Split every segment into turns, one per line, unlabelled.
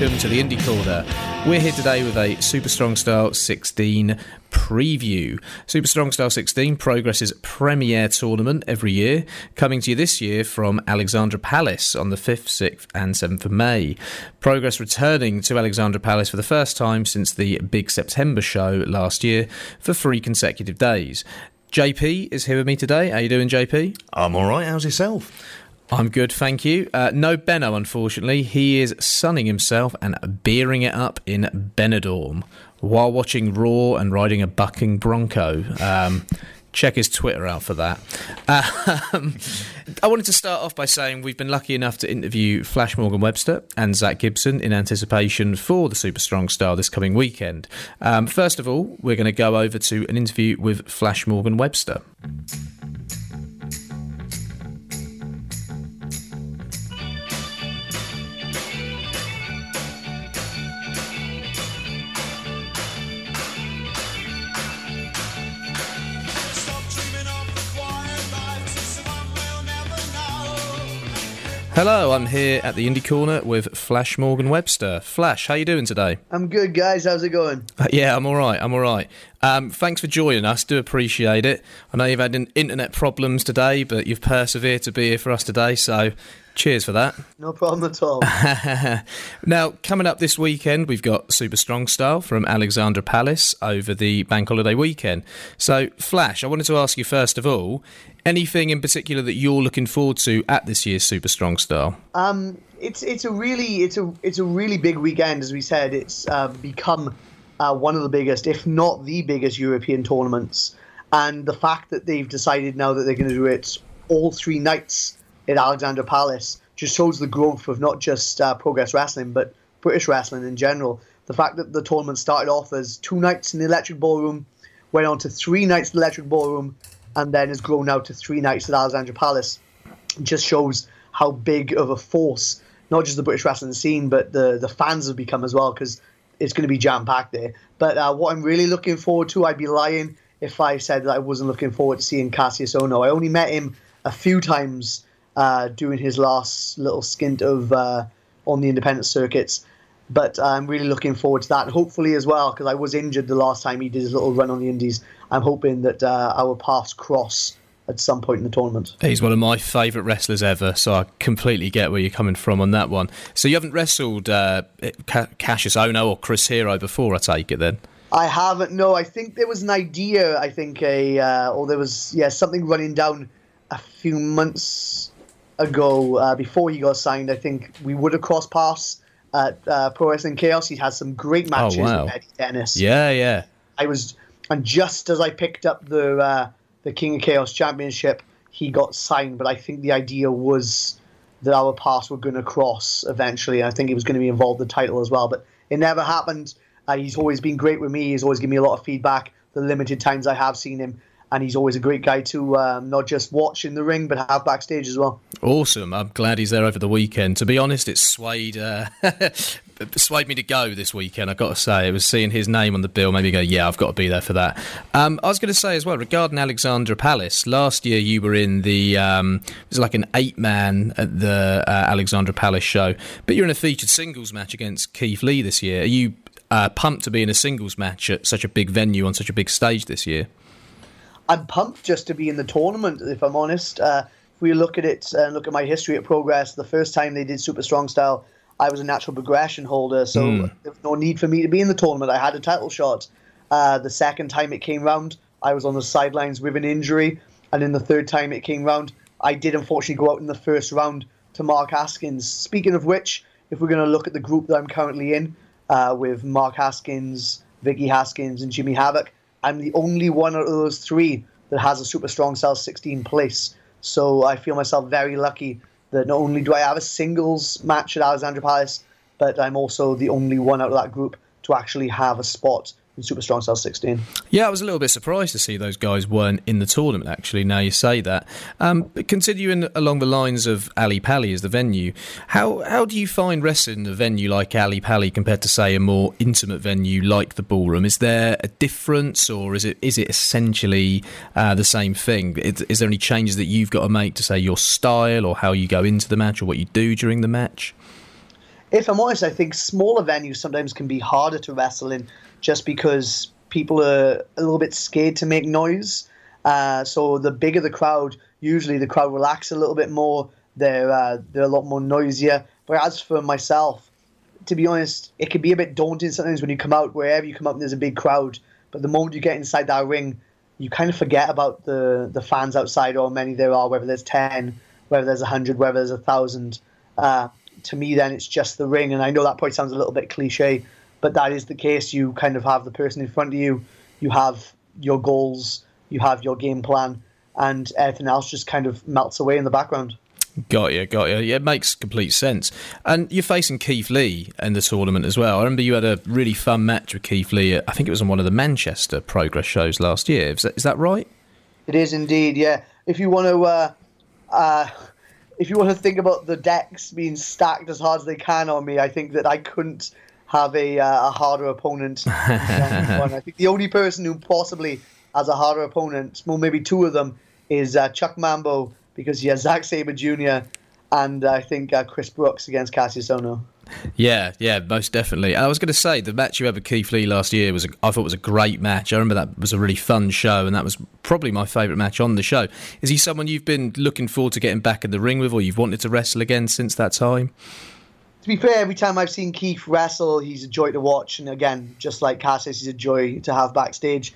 Welcome to the Indie Corner. We're here today with a Super Strong Style 16 preview. Super Strong Style 16 progresses premier tournament every year, coming to you this year from Alexandra Palace on the 5th, 6th, and 7th of May. Progress returning to Alexandra Palace for the first time since the big September show last year for three consecutive days. JP is here with me today. How are you doing, JP?
I'm all right. How's yourself?
I'm good, thank you. Uh, no Benno, unfortunately. He is sunning himself and beering it up in Benidorm while watching Raw and riding a bucking bronco. Um, check his Twitter out for that. Um, I wanted to start off by saying we've been lucky enough to interview Flash Morgan Webster and Zach Gibson in anticipation for the Super Strong Style this coming weekend. Um, first of all, we're going to go over to an interview with Flash Morgan Webster. Hello, I'm here at the Indie Corner with Flash Morgan Webster. Flash, how you doing today?
I'm good, guys. How's it going?
Uh, yeah, I'm all right. I'm all right. Um, thanks for joining us. Do appreciate it. I know you've had internet problems today, but you've persevered to be here for us today. So, cheers for that.
No problem at all.
now, coming up this weekend, we've got Super Strong Style from Alexandra Palace over the bank holiday weekend. So, Flash, I wanted to ask you first of all, anything in particular that you're looking forward to at this year's Super Strong Style?
Um, it's it's a really it's a it's a really big weekend, as we said. It's uh, become uh, one of the biggest, if not the biggest, European tournaments. And the fact that they've decided now that they're going to do it all three nights at Alexandra Palace just shows the growth of not just uh, Progress Wrestling, but British wrestling in general. The fact that the tournament started off as two nights in the Electric Ballroom, went on to three nights in the Electric Ballroom, and then has grown out to three nights at Alexandra Palace just shows how big of a force not just the British wrestling scene, but the the fans have become as well because it's going to be jam packed there. But uh, what I'm really looking forward to, I'd be lying if I said that I wasn't looking forward to seeing Kassius Ohno. I only met him a few times uh, during his last little stint of uh, on the independent circuits. But I'm really looking forward to that. Hopefully as well, because I was injured the last time he did his little run on the Indies. I'm hoping that uh, our paths cross at some point in the tournament.
He's one of my favourite wrestlers ever, so I completely get where you're coming from on that one. So you haven't wrestled uh, Kassius Ohno or Chris Hero before, I take it then?
I haven't. No, I think there was an idea. I think a uh, or there was yeah something running down a few months ago uh, before he got signed. I think we would have crossed paths at uh, Pro Wrestling Chaos. He had some great oh, matches oh, wow. with Eddie Dennis.
Yeah, yeah.
I was, and just as I picked up the uh, the King of Chaos Championship, he got signed. But I think the idea was that our paths were going to cross eventually. I think he was going to be involved in the title as well, but it never happened. Uh, he's always been great with me. He's always given me a lot of feedback. The limited times I have seen him, and he's always a great guy to um, not just watch in the ring but have backstage as well.
Awesome! I'm glad he's there over the weekend. To be honest, it swayed uh, swayed me to go this weekend. I've got to say, it was seeing his name on the bill, maybe go, yeah, I've got to be there for that. Um, I was going to say as well regarding Alexandra Palace. Last year, you were in the um, it was like an eight man at the uh, Alexandra Palace show, but you're in a featured singles match against Keith Lee this year. Are you uh, pumped to be in a singles match at such a big venue on such a big stage this year?
I'm pumped just to be in the tournament. If I'm honest, uh, if we look at it and look at my history at Progress, the first time they did Super Strong Style, I was a natural progression holder, so mm. there was no need for me to be in the tournament. I had a title shot. Uh, the second time it came round, I was on the sidelines with an injury, and then the third time it came round, I did unfortunately go out in the first round to Mark Haskins. Speaking of which, if we're going to look at the group that I'm currently in, uh, with Mark Haskins, Vicky Haskins, and Jimmy Havoc, I'm the only one out of those three that has a super strong Style 16 place. So I feel myself very lucky that not only do I have a singles match at Alexandra Palace, but I'm also the only one out of that group to actually have a spot Super Strong Style 16.
Yeah, I was a little bit surprised to see those guys weren't in the tournament, actually, now you say that. Um, but continuing along the lines of Ali Pali as the venue, how, how do you find wrestling a venue like Ali Pali compared to, say, a more intimate venue like the Ballroom? Is there a difference or is it is it essentially uh, the same thing? Is, is there any changes that you've got to make to, say, your style or how you go into the match or what you do during the match?
if I'm honest, I think smaller venues sometimes can be harder to wrestle in just because people are a little bit scared to make noise. Uh, so the bigger the crowd, usually the crowd relax a little bit more. They're uh, they're a lot more noisier. But as for myself, to be honest, it can be a bit daunting sometimes when you come out wherever you come out and there's a big crowd. But the moment you get inside that ring, you kind of forget about the the fans outside or how many there are, whether there's ten, whether there's hundred, whether there's a thousand. Uh, to me, then it's just the ring, and I know that probably sounds a little bit cliche, but that is the case. You kind of have the person in front of you, you have your goals, you have your game plan, and everything else just kind of melts away in the background.
Got you, got you. Yeah, it makes complete sense. And you're facing Keith Lee in the tournament as well. I remember you had a really fun match with Keith Lee. I think it was on one of the Manchester Progress shows last year. Is that, is that right?
It is indeed. Yeah. If you want to, uh, uh, if you want to think about the decks being stacked as hard as they can on me, I think that I couldn't have a, uh, a harder opponent. I think the only person who possibly has a harder opponent, well, maybe two of them, is uh, Chuck Mambo because he has Zack Sabre Jr. and I think uh, Chris Brooks against Kassius Ohno.
Yeah, yeah, most definitely. I was going to say the match you had with Keith Lee last year was, a, I thought was a great match. I remember that was a really fun show, and that was probably my favourite match on the show. Is he someone you've been looking forward to getting back in the ring with, or you've wanted to wrestle again since that time?
To be fair, every time I've seen Keith wrestle, he's a joy to watch, and again, just like Kassius, he's a joy to have backstage.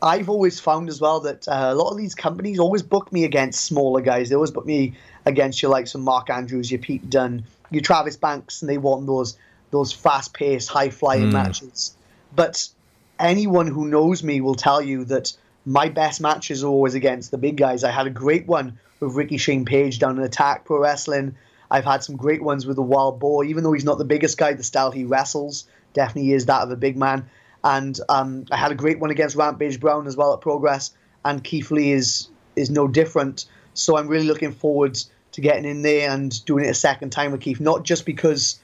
I've always found as well that uh, a lot of these companies always book me against smaller guys. They always book me against your likes of Mark Andrews, your Pete Dunne, your Travis Banks, and they want those those fast paced, high flying mm. matches. But anyone who knows me will tell you that my best matches are always against the big guys. I had a great one with Ricky Shane Page down in Attack Pro Wrestling. I've had some great ones with the Wild Boar, even though he's not the biggest guy. The style he wrestles definitely is that of a big man. And um, I had a great one against Rampage Brown as well at Progress, and Keith Lee is is no different. So I'm really looking forward to getting in there and doing it a second time with Keith, not just because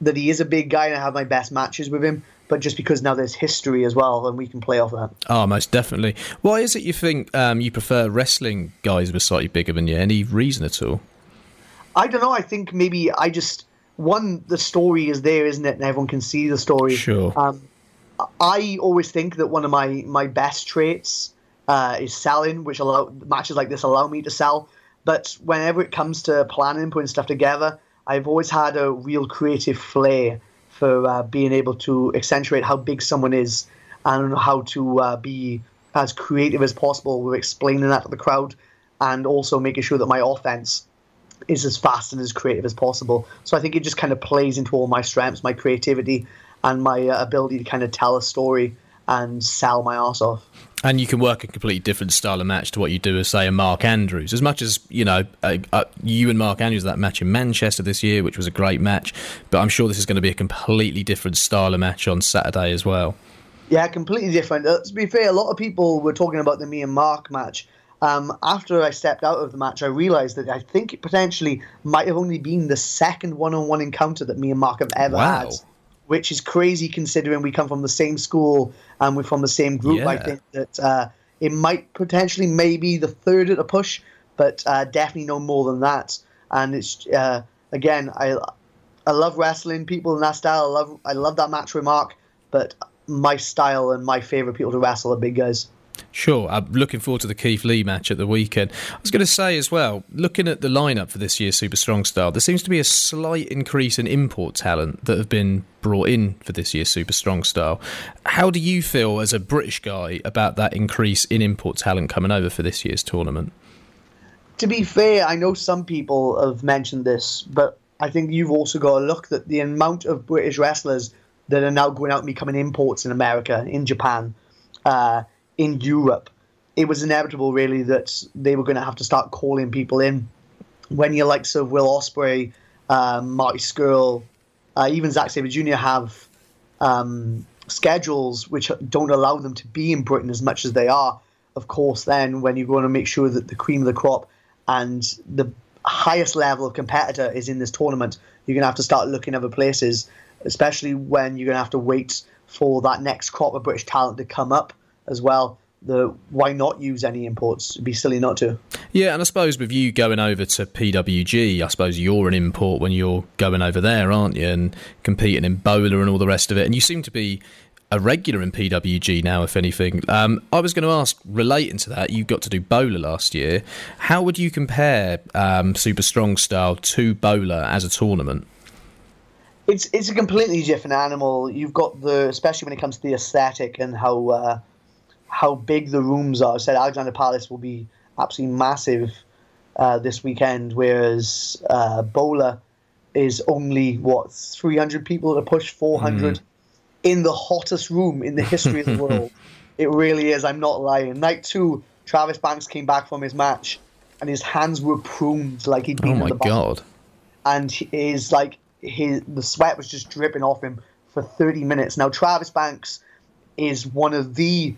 that he is a big guy and I have my best matches with him, but just because now there's history as well and we can play off that.
Oh, most definitely. Why is it you think um, you prefer wrestling guys who are slightly bigger than you? Any reason at all?
I don't know. I think maybe I just one the story is there, isn't it? And everyone can see the story.
Sure.
Um, I always think that one of my my best traits uh, is selling, which allow matches like this allow me to sell. But whenever it comes to planning, putting stuff together, I've always had a real creative flair for uh, being able to accentuate how big someone is and how to uh, be as creative as possible with explaining that to the crowd and also making sure that my offense is as fast and as creative as possible. So I think it just kind of plays into all my strengths, my creativity, and my uh, ability to kind of tell a story and sell my ass off.
And you can work a completely different style of match to what you do as, say, a Mark Andrews. As much as, you know, uh, uh, you and Mark Andrews, that match in Manchester this year, which was a great match, but I'm sure this is going to be a completely different style of match on Saturday as well.
Yeah, completely different. Uh, to be fair, a lot of people were talking about the me and Mark match. Um, after I stepped out of the match, I realised that I think it potentially might have only been the second one on one encounter that me and Mark have ever wow. had which is crazy considering we come from the same school and we're from the same group. Yeah. I think that uh, it might potentially maybe the third at a push, but uh, definitely no more than that. And it's uh, again, I I love wrestling people in that style. I love I love that match remark, but my style and my favorite people to wrestle are big guys.
Sure, I'm looking forward to the Keith Lee match at the weekend. I was going to say as well, looking at the lineup for this year's Super Strong Style, there seems to be a slight increase in import talent that have been brought in for this year's Super Strong Style. How do you feel as a British guy about that increase in import talent coming over for this year's tournament?
To be fair, I know some people have mentioned this, but I think you've also got to look at the amount of British wrestlers that are now going out and becoming imports in America, in Japan. Uh, in Europe, it was inevitable, really, that they were going to have to start calling people in. When your likes of Will Ospreay, um, Marty Scurll, uh, even Zack Sabre Jr. have um, schedules which don't allow them to be in Britain as much as they are. Of course, then when you want to make sure that the cream of the crop and the highest level of competitor is in this tournament, you're going to have to start looking other places, especially when you're going to have to wait for that next crop of British talent to come up as well. the why not use any imports? It'd be silly not to.
Yeah, and I suppose with you going over to PWG, I suppose you're an import when you're going over there, aren't you? And competing in BOLA and all the rest of it. And you seem to be a regular in PWG now, if anything. Um, I was going to ask, relating to that, you got to do BOLA last year. How would you compare um, Super Strong Style to BOLA as a tournament?
It's it's a completely different animal. You've got the especially when it comes to the aesthetic and how uh, how big the rooms are. I said Alexandra Palace will be absolutely massive uh, this weekend, whereas uh, BOLA is only what 300 people to push 400 mm. in the hottest room in the history of the world. It really is. I'm not lying. Night two, Travis Banks came back from his match, and his hands were pruned like he'd been.
Oh my god!
And his like his the sweat was just dripping off him for 30 minutes. Now Travis Banks is one of the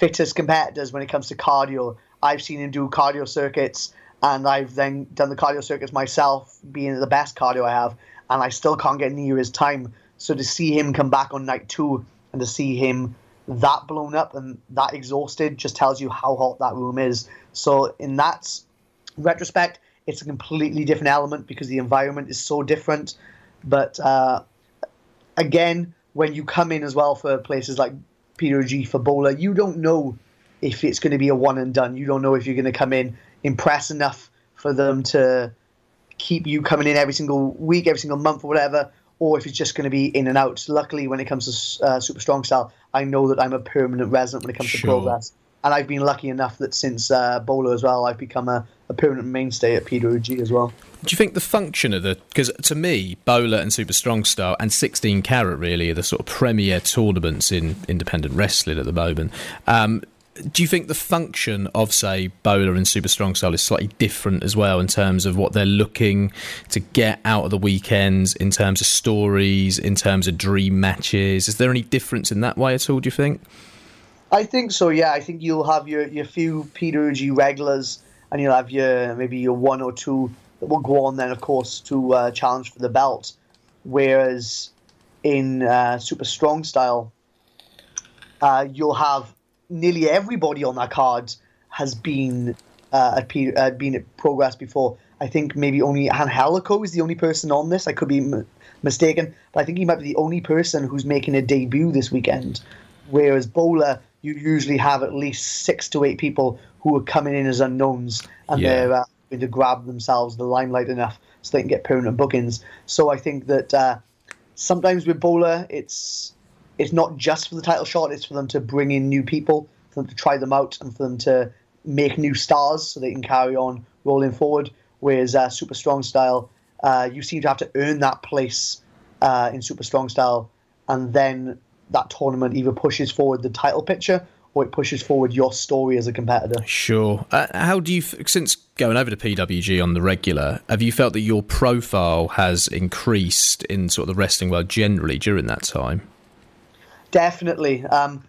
fittest competitors when it comes to cardio. I've seen him do cardio circuits, and I've then done the cardio circuits myself, being the best cardio I have, and I still can't get near his time. So to see him come back on night two and to see him that blown up and that exhausted just tells you how hot that room is. So in that retrospect, it's a completely different element because the environment is so different. But uh, again, when you come in as well for places like PWG for BOLA, you don't know if it's going to be a one and done. You don't know if you're going to come in, impress enough for them to keep you coming in every single week, every single month, or whatever, or if it's just going to be in and out. Luckily, when it comes to uh, Super Strong Style, I know that I'm a permanent resident when it comes sure. to progress. And I've been lucky enough that since uh, BOLA as well, I've become a, a permanent mainstay at Peter PWG as well.
Do you think the function of the because to me BOLA and Super Strong Style and 16 Carat really are the sort of premier tournaments in independent wrestling at the moment. Um, do you think the function of say BOLA and Super Strong Style is slightly different as well in terms of what they're looking to get out of the weekends in terms of stories, in terms of dream matches? Is there any difference in that way at all? Do you think?
I think so. Yeah, I think you'll have your your few PWG regulars, and you'll have your maybe your one or two that will go on then, of course, to uh, challenge for the belt. Whereas in uh, Super Strong Style, uh, you'll have nearly everybody on that card has been uh, at P- uh, been at Progress before. I think maybe only Angelico is the only person on this. I could be m- mistaken, but I think he might be the only person who's making a debut this weekend. Whereas BOLA, you usually have at least six to eight people who are coming in as unknowns, and yeah. they're uh, to grab themselves the limelight enough so they can get permanent bookings. So I think that uh, sometimes with BOLA, it's it's not just for the title shot; it's for them to bring in new people, for them to try them out, and for them to make new stars so they can carry on rolling forward. Whereas uh, Super Strong Style, uh, you seem to have to earn that place uh, in Super Strong Style, and then that tournament either pushes forward the title picture or it pushes forward your story as a competitor.
Sure. Uh, how do you, since going over to PWG on the regular, have you felt that your profile has increased in sort of the wrestling world generally during that time?
Definitely. Um,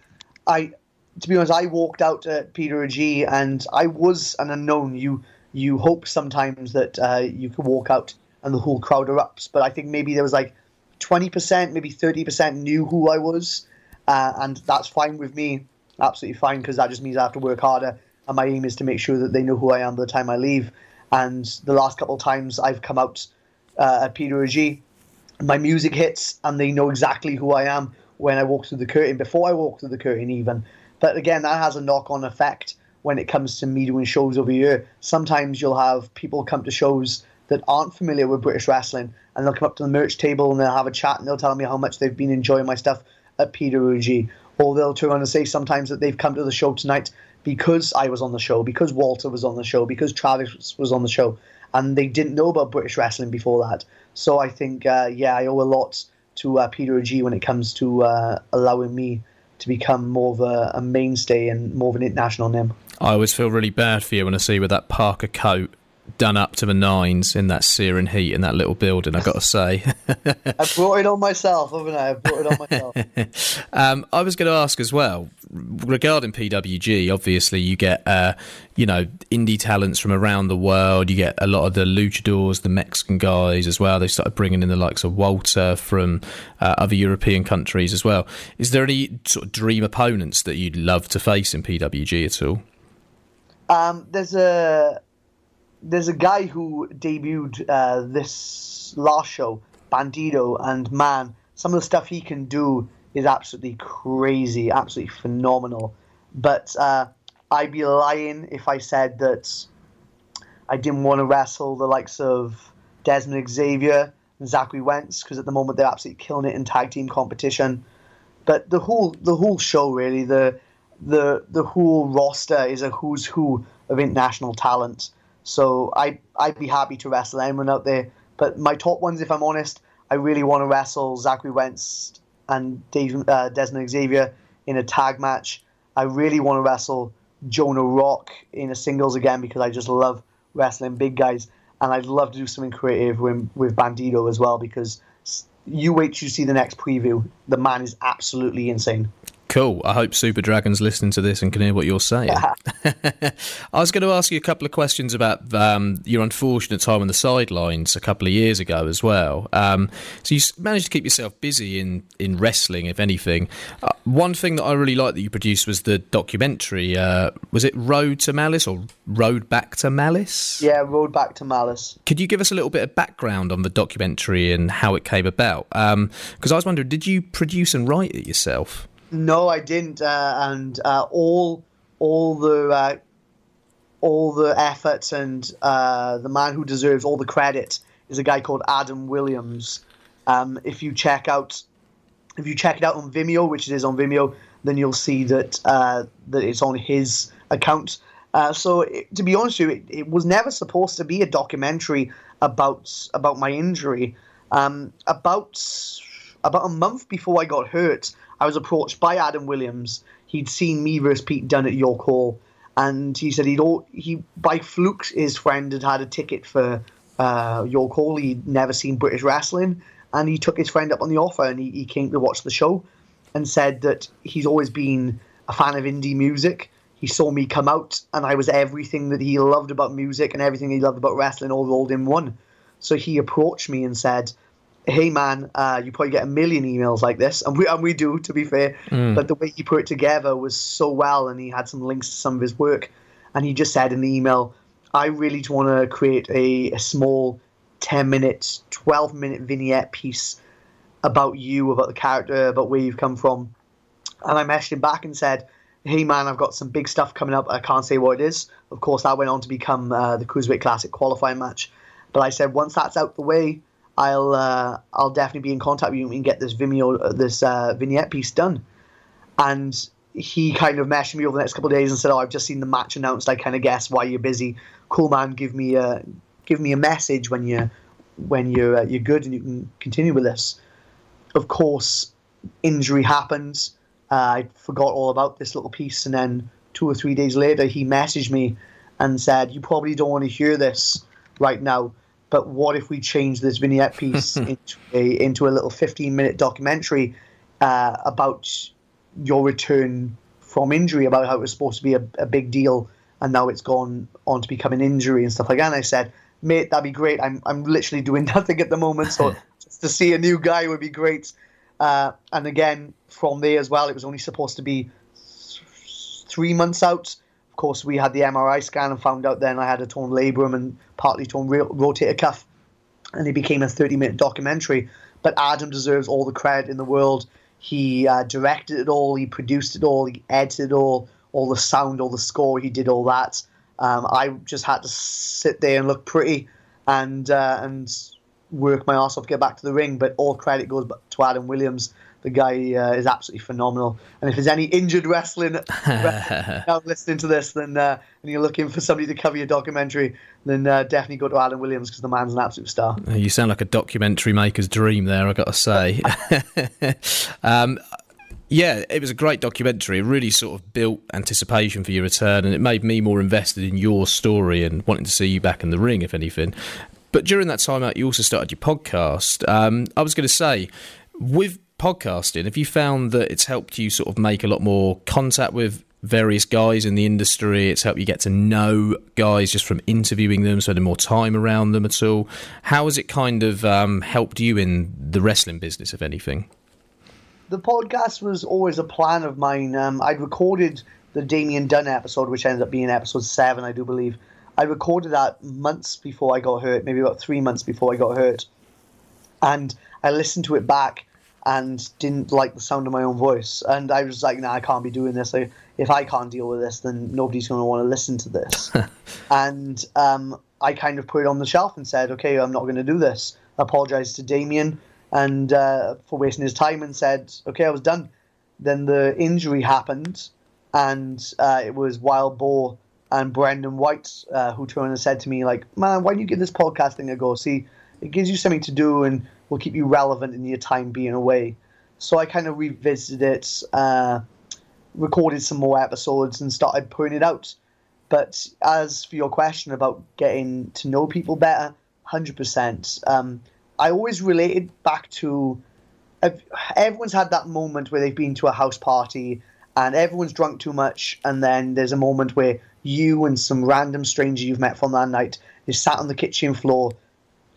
I, to be honest, I walked out at PWG and I was an unknown. You you hope sometimes that uh, you can walk out and the whole crowd erupts, but I think maybe there was like twenty percent, maybe thirty percent knew who I was, uh, and that's fine with me absolutely fine because that just means I have to work harder. And my aim is to make sure that they know who I am by the time I leave. And the last couple of times I've come out uh, at PWG, my music hits and they know exactly who I am when I walk through the curtain, before I walk through the curtain, even. But again, that has a knock on effect when it comes to me doing shows over here. Sometimes you'll have people come to shows that aren't familiar with British wrestling and they'll come up to the merch table and they'll have a chat and they'll tell me how much they've been enjoying my stuff at Peter PWG they'll turn and say sometimes that they've come to the show tonight because I was on the show, because Walter was on the show, because Travis was on the show, and they didn't know about British wrestling before that. So I think, uh, yeah, I owe a lot to uh, PWG when it comes to uh, allowing me to become more of a, a, mainstay and more of an international name.
I always feel really bad for you when I see with that Parker coat done up to the nines in that searing heat in that little building. I've got to say.
I brought it on myself, haven't I? I brought it on myself.
um, I was going to ask as well regarding PWG. Obviously, you get uh, you know indie talents from around the world. You get a lot of the luchadors, the Mexican guys as well. They started bringing in the likes of Walter from uh, other European countries as well. Is there any sort of dream opponents that you'd love to face in PWG at all?
Um, there's a there's a guy who debuted uh, this last show, Bandido, and man, some of the stuff he can do is absolutely crazy, absolutely phenomenal. But uh, I'd be lying if I said that I didn't want to wrestle the likes of Desmond Xavier and Zachary Wentz because at the moment they're absolutely killing it in tag team competition. But the whole the whole show really the the the whole roster is a who's who of international talent. So I I'd be happy to wrestle anyone out there. But my top ones, if I'm honest, I really want to wrestle Zachary Wentz and uh, Desmond Xavier in a tag match. I really want to wrestle Jonah Rock in a singles again because I just love wrestling big guys, and I'd love to do something creative with, with Bandido as well because you wait to see the next preview. The man is absolutely insane.
Cool. I hope Super Dragon's listening to this and can hear what you're saying. I was going to ask you a couple of questions about um, your unfortunate time on the sidelines a couple of years ago as well. Um, so you managed to keep yourself busy in, in wrestling, if anything. Uh, one thing that I really liked that you produced was the documentary. Uh, was it Road to Malice or Road Back to Malice?
Yeah, Road Back to Malice.
Could you give us a little bit of background on the documentary and how it came about? Because um, I was wondering, did you produce and write it yourself?
No, I didn't, uh, and uh, all all the uh, all the efforts and uh, the man who deserves all the credit is a guy called Adam Williams. Um, if you check out if you check it out on Vimeo, which it is on Vimeo, then you'll see that uh, that it's on his account. Uh, so, it, to be honest with you, it, it, was never supposed to be a documentary about about my injury. Um, about about a month before I got hurt, I was approached by Adam Williams. He'd seen me versus Pete Dunne at York Hall, and he said he'd all, he by fluke his friend had had a ticket for uh, York Hall. He'd never seen British wrestling, and he took his friend up on the offer, and he, he came to watch the show, and said that he's always been a fan of indie music. He saw me come out, and I was everything that he loved about music and everything he loved about wrestling all rolled in one. So he approached me and said, hey man, uh, you probably get a million emails like this, and we and we do to be fair. Mm. But the way he put it together was so well, and he had some links to some of his work, and he just said in the email, I really want to create a, a small, ten minute, twelve minute vignette piece about you, about the character, about where you've come from, and I messaged him back and said. Hey man, I've got some big stuff coming up. I can't say what it is. Of course, that went on to become uh, the Cruiserweight Classic qualifying match. But I said once that's out the way, I'll uh, I'll definitely be in contact with you and get this Vimeo uh, this uh, vignette piece done. And he kind of messaged me over the next couple of days and said, "Oh, I've just seen the match announced. I kind of guess why you're busy. Cool, man. Give me a give me a message when you when you're uh, you're good and you can continue with this." Of course, injury happens. Uh, I forgot all about this little piece, and then two or three days later, he messaged me and said, "You probably don't want to hear this right now." But what if we change this vignette piece into a into a little 15 minute documentary uh, about your return from injury, about how it was supposed to be a, a, big deal, and now it's gone on to become an injury and stuff like that. And I said, mate, that'd be great. I'm I'm literally doing nothing at the moment, so just to see a new guy would be great. Uh, and again, from there as well, it was only supposed to be three months out course, we had the MRI scan and found out then I had a torn labrum and partly torn rotator cuff, and it became a 30 minute documentary. But Adam deserves all the credit in the world. He uh, directed it all, he produced it all, he edited it all, all the sound, all the score, he did all that. Um, I just had to sit there and look pretty and uh, and work my ass off to get back to the ring. But all credit goes to Adam Williams the guy uh, is absolutely phenomenal. And if there's any injured wrestling now listening to this, then uh, and you're looking for somebody to cover your documentary, then uh, definitely go to Alan Williams because the man's an absolute star.
You sound like a documentary maker's dream there. I've got to say. um, Yeah, it was a great documentary. It really sort of built anticipation for your return, and it made me more invested in your story and wanting to see you back in the ring, if anything. But during that time out, you also started your podcast. Um, I was going to say, with podcasting, have you found that it's helped you sort of make a lot more contact with various guys in the industry? It's helped you get to know guys just from interviewing them, spending more time around them at all. How has it kind of um, helped you in the wrestling business, if anything?
the podcast was always a plan of mine. Um, I'd recorded the Damian Dunn episode, which ended up being episode seven, I do believe. I recorded that months before I got hurt, maybe about three months before I got hurt. And I listened to it back and didn't like the sound of my own voice. And I was like, nah, I can't be doing this. Like, if I can't deal with this, then nobody's going to want to listen to this. and um, I kind of put it on the shelf and said, okay, I'm not going to do this. I apologized to Damien and uh, for wasting his time and said, "Okay, I was done." Then the injury happened, and uh, it was Wild Boar and Brendan White uh, who turned and said to me, "Like, man, why don't you give this podcast thing a go? See, it gives you something to do and will keep you relevant in your time being away." So I kind of revisited it, uh, recorded some more episodes, and started putting it out. But as for your question about getting to know people better, hundred um, percent I always related back to everyone's had that moment where they've been to a house party and everyone's drunk too much, and then there's a moment where you and some random stranger you've met from that night is sat on the kitchen floor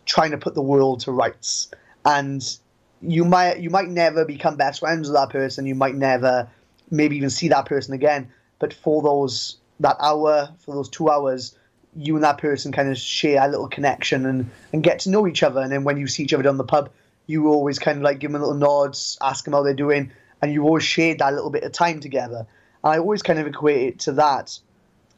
trying to put the world to rights, and you might you might never become best friends with that person, you might never maybe even see that person again, but for those that hour, for those two hours, you and that person kind of share a little connection and, and get to know each other. And then when you see each other down the pub, you always kind of like give them a little nods, ask them how they're doing, and you always shared that little bit of time together. And I always kind of equate it to that.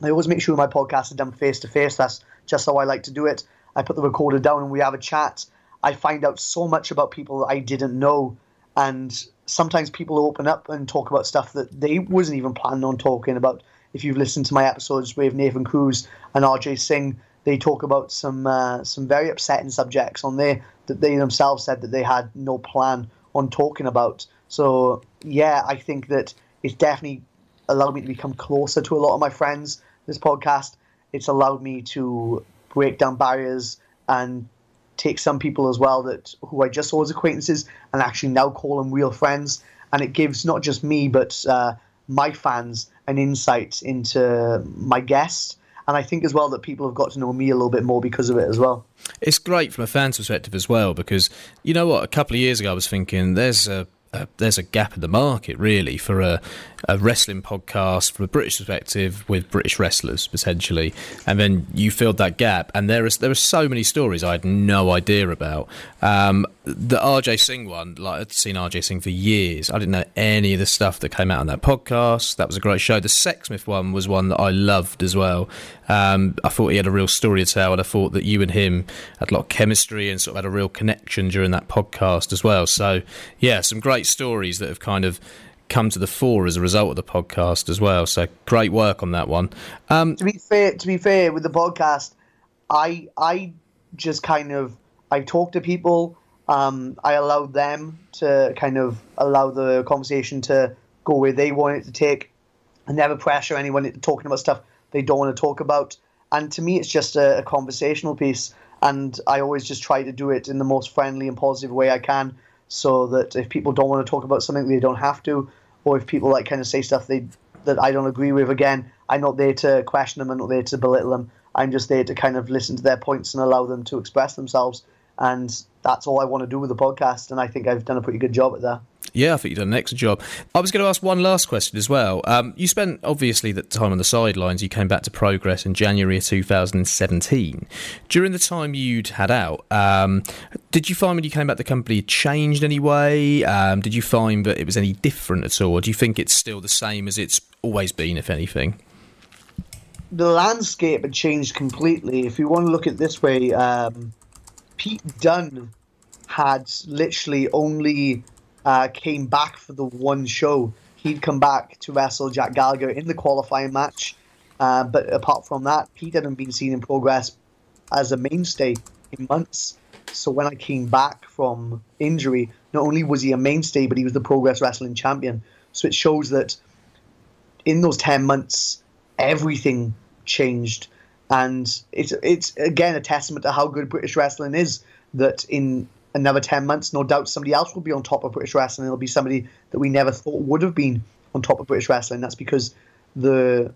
I always make sure my podcasts are done face to face. That's just how I like to do it. I put the recorder down and we have a chat. I find out so much about people I didn't know, and sometimes people open up and talk about stuff that they wasn't even planning on talking about if you've listened to my episodes with Nathan Cruz and RJ Singh, they talk about some uh, some very upsetting subjects on there that they themselves said that they had no plan on talking about. So yeah, I think that it's definitely allowed me to become closer to a lot of my friends. This podcast, it's allowed me to break down barriers and take some people as well that who I just saw as acquaintances and actually now call them real friends. And it gives not just me but uh, my fans an insight into my guest. And I think as well that people have got to know me a little bit more because of it as well.
It's great from a fan's perspective as well because you know what? A couple of years ago, I was thinking there's a there's a gap in the market really for a, a, wrestling podcast from a British perspective with British wrestlers potentially, and then you filled that gap. And there is there are so many stories I had no idea about. Um, the RJ Singh one, like I'd seen RJ Singh for years. I didn't know any of the stuff that came out on that podcast. That was a great show. The Sexsmith one was one that I loved as well. Um, I thought he had a real story to tell, and I thought that you and him had a lot of chemistry and sort of had a real connection during that podcast as well. So yeah, some great stories that have kind of come to the fore as a result of the podcast as well. So great work on that one.
Um, to be fair, to be fair with the podcast, I I just kind of I talk to people. Um, I allowed them to kind of allow the conversation to go where they want it to take. I never pressure anyone into talking about stuff they don't want to talk about. And to me, it's just a, a conversational piece. And I always just try to do it in the most friendly and positive way I can so that if people don't want to talk about something, they don't have to, or if people like kind of say stuff they that I don't agree with, again, I'm not there to question them. I'm not there to belittle them. I'm just there to kind of listen to their points and allow them to express themselves. And that's all I want to do with the podcast. And I think I've done a pretty good job at that.
Yeah, I think you've done an excellent job. I was going to ask one last question as well. Um, you spent obviously the time on the sidelines. You came back to Progress in January of 2017. During the time you'd had out, um, did you find when you came back the company had changed any way? Um, did you find that it was any different at all? Or do you think it's still the same as it's always been, if anything?
The landscape had changed completely. If you want to look at this way, um, Pete Dunne had literally only uh, came back for the one show. He'd come back to wrestle Jack Gallagher in the qualifying match. Uh, but apart from that, Pete hadn't been seen in progress as a mainstay in months. So when I came back from injury, not only was he a mainstay, but he was the Progress Wrestling champion. So it shows that in those 10 months, everything changed. And it's, it's again a testament to how good British wrestling is that in another 10 months, no doubt somebody else will be on top of British wrestling. It'll be somebody that we never thought would have been on top of British wrestling. That's because the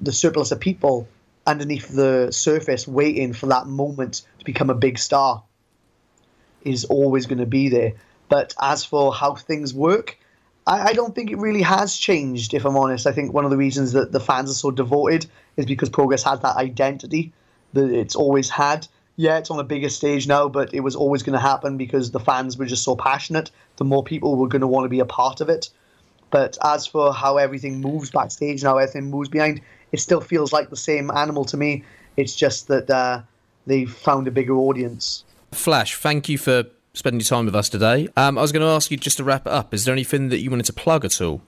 the surplus of people underneath the surface waiting for that moment to become a big star is always going to be there. But as for how things work, I, I, don't think it really has changed, if I'm honest. I think one of the reasons that the fans are so devoted is because Progress has that identity that it's always had. Yeah, it's on a bigger stage now, but it was always going to happen because the fans were just so passionate. The more people were going to want to be a part of it. But as for how everything moves backstage now, everything moves behind, it still feels like the same animal to me. It's just that uh, they've found a bigger audience.
Flash, thank you for spending your time with us today. Um, I was going to ask you just to wrap it up. Is there anything that you wanted to plug at all?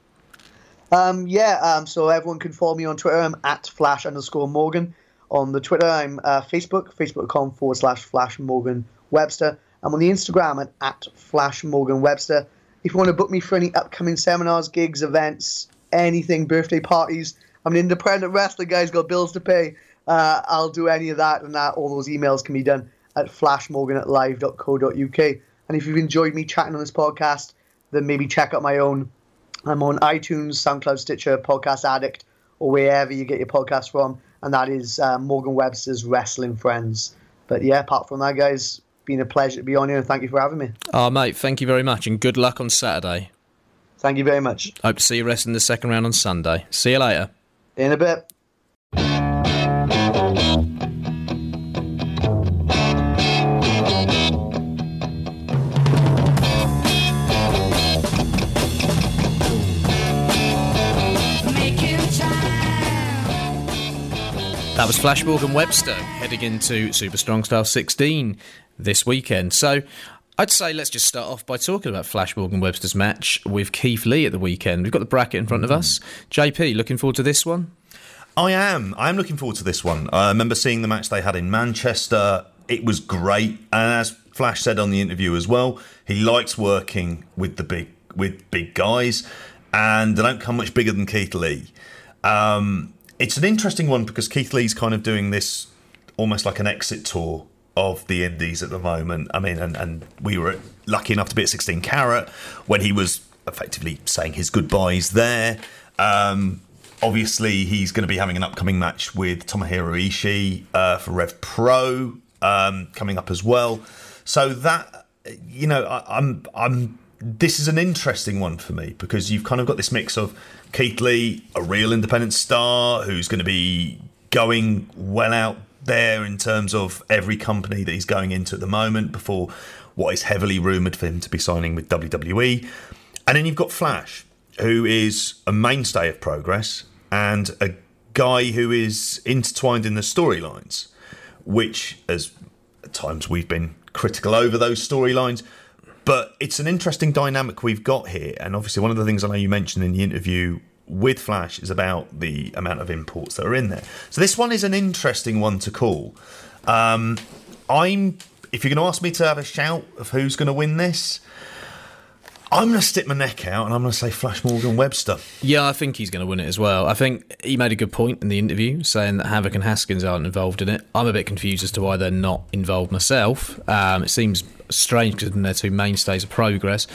Um, yeah, um, so everyone can follow me on Twitter. I'm at flash underscore Morgan. On the Twitter, I'm uh, Facebook, facebook.com forward slash flash Morgan Webster. I'm on the Instagram at, at flash Morgan Webster. If you want to book me for any upcoming seminars, gigs, events, anything, birthday parties, I'm an independent wrestler, guys, got bills to pay. Uh, I'll do any of that, and that all those emails can be done at flashmorgan at live.co.uk. And if you've enjoyed me chatting on this podcast, then maybe check out my own. I'm on iTunes, SoundCloud, Stitcher, Podcast Addict, or wherever you get your podcast from. And that is uh, Morgan Webster's Wrestling Friends. But yeah, apart from that, guys, been a pleasure to be on here, and thank you for having me.
Oh, mate, thank you very much, and good luck on Saturday.
Thank you very much.
Hope to see you rest in the second round on Sunday. See you later.
In a bit.
That was Flash Morgan Webster heading into Super Strong Style 16 this weekend. So I'd say let's just start off by talking about Flash Morgan Webster's match with Keith Lee at the weekend. We've got the bracket in front of us. JP, looking forward to this one?
I am. I am looking forward to this one. I remember seeing the match they had in Manchester. It was great, and as Flash said on the interview as well, he likes working with the big with big guys, and they don't come much bigger than Keith Lee. Um, it's an interesting one because Keith Lee's kind of doing this almost like an exit tour of the indies at the moment. I mean, and, and we were lucky enough to be at 16 Carat when he was effectively saying his goodbyes there. Um, obviously, he's going to be having an upcoming match with Tomohiro Ishii uh, for Rev Pro um, coming up as well. So that you know, I, I'm I'm. This is an interesting one for me because you've kind of got this mix of Keith Lee, a real independent star who's going to be going well out there in terms of every company that he's going into at the moment before what is heavily rumoured for him to be signing with WWE. And then you've got Flash, who is a mainstay of progress and a guy who is intertwined in the storylines, which, as at times we've been critical over those storylines, but it's an interesting dynamic we've got here. And obviously, one of the things I know you mentioned in the interview with Flash is about the amount of imports that are in there. So this one is an interesting one to call. Um, I'm if you're going to ask me to have a shout of who's going to win this, I'm going to stick my neck out and I'm going to say Flash Morgan Webster.
Yeah, I think he's going to win it as well. I think he made a good point in the interview saying that Havoc and Haskins aren't involved in it. I'm a bit confused as to why they're not involved myself. Um, it seems strange because they're two mainstays of progress.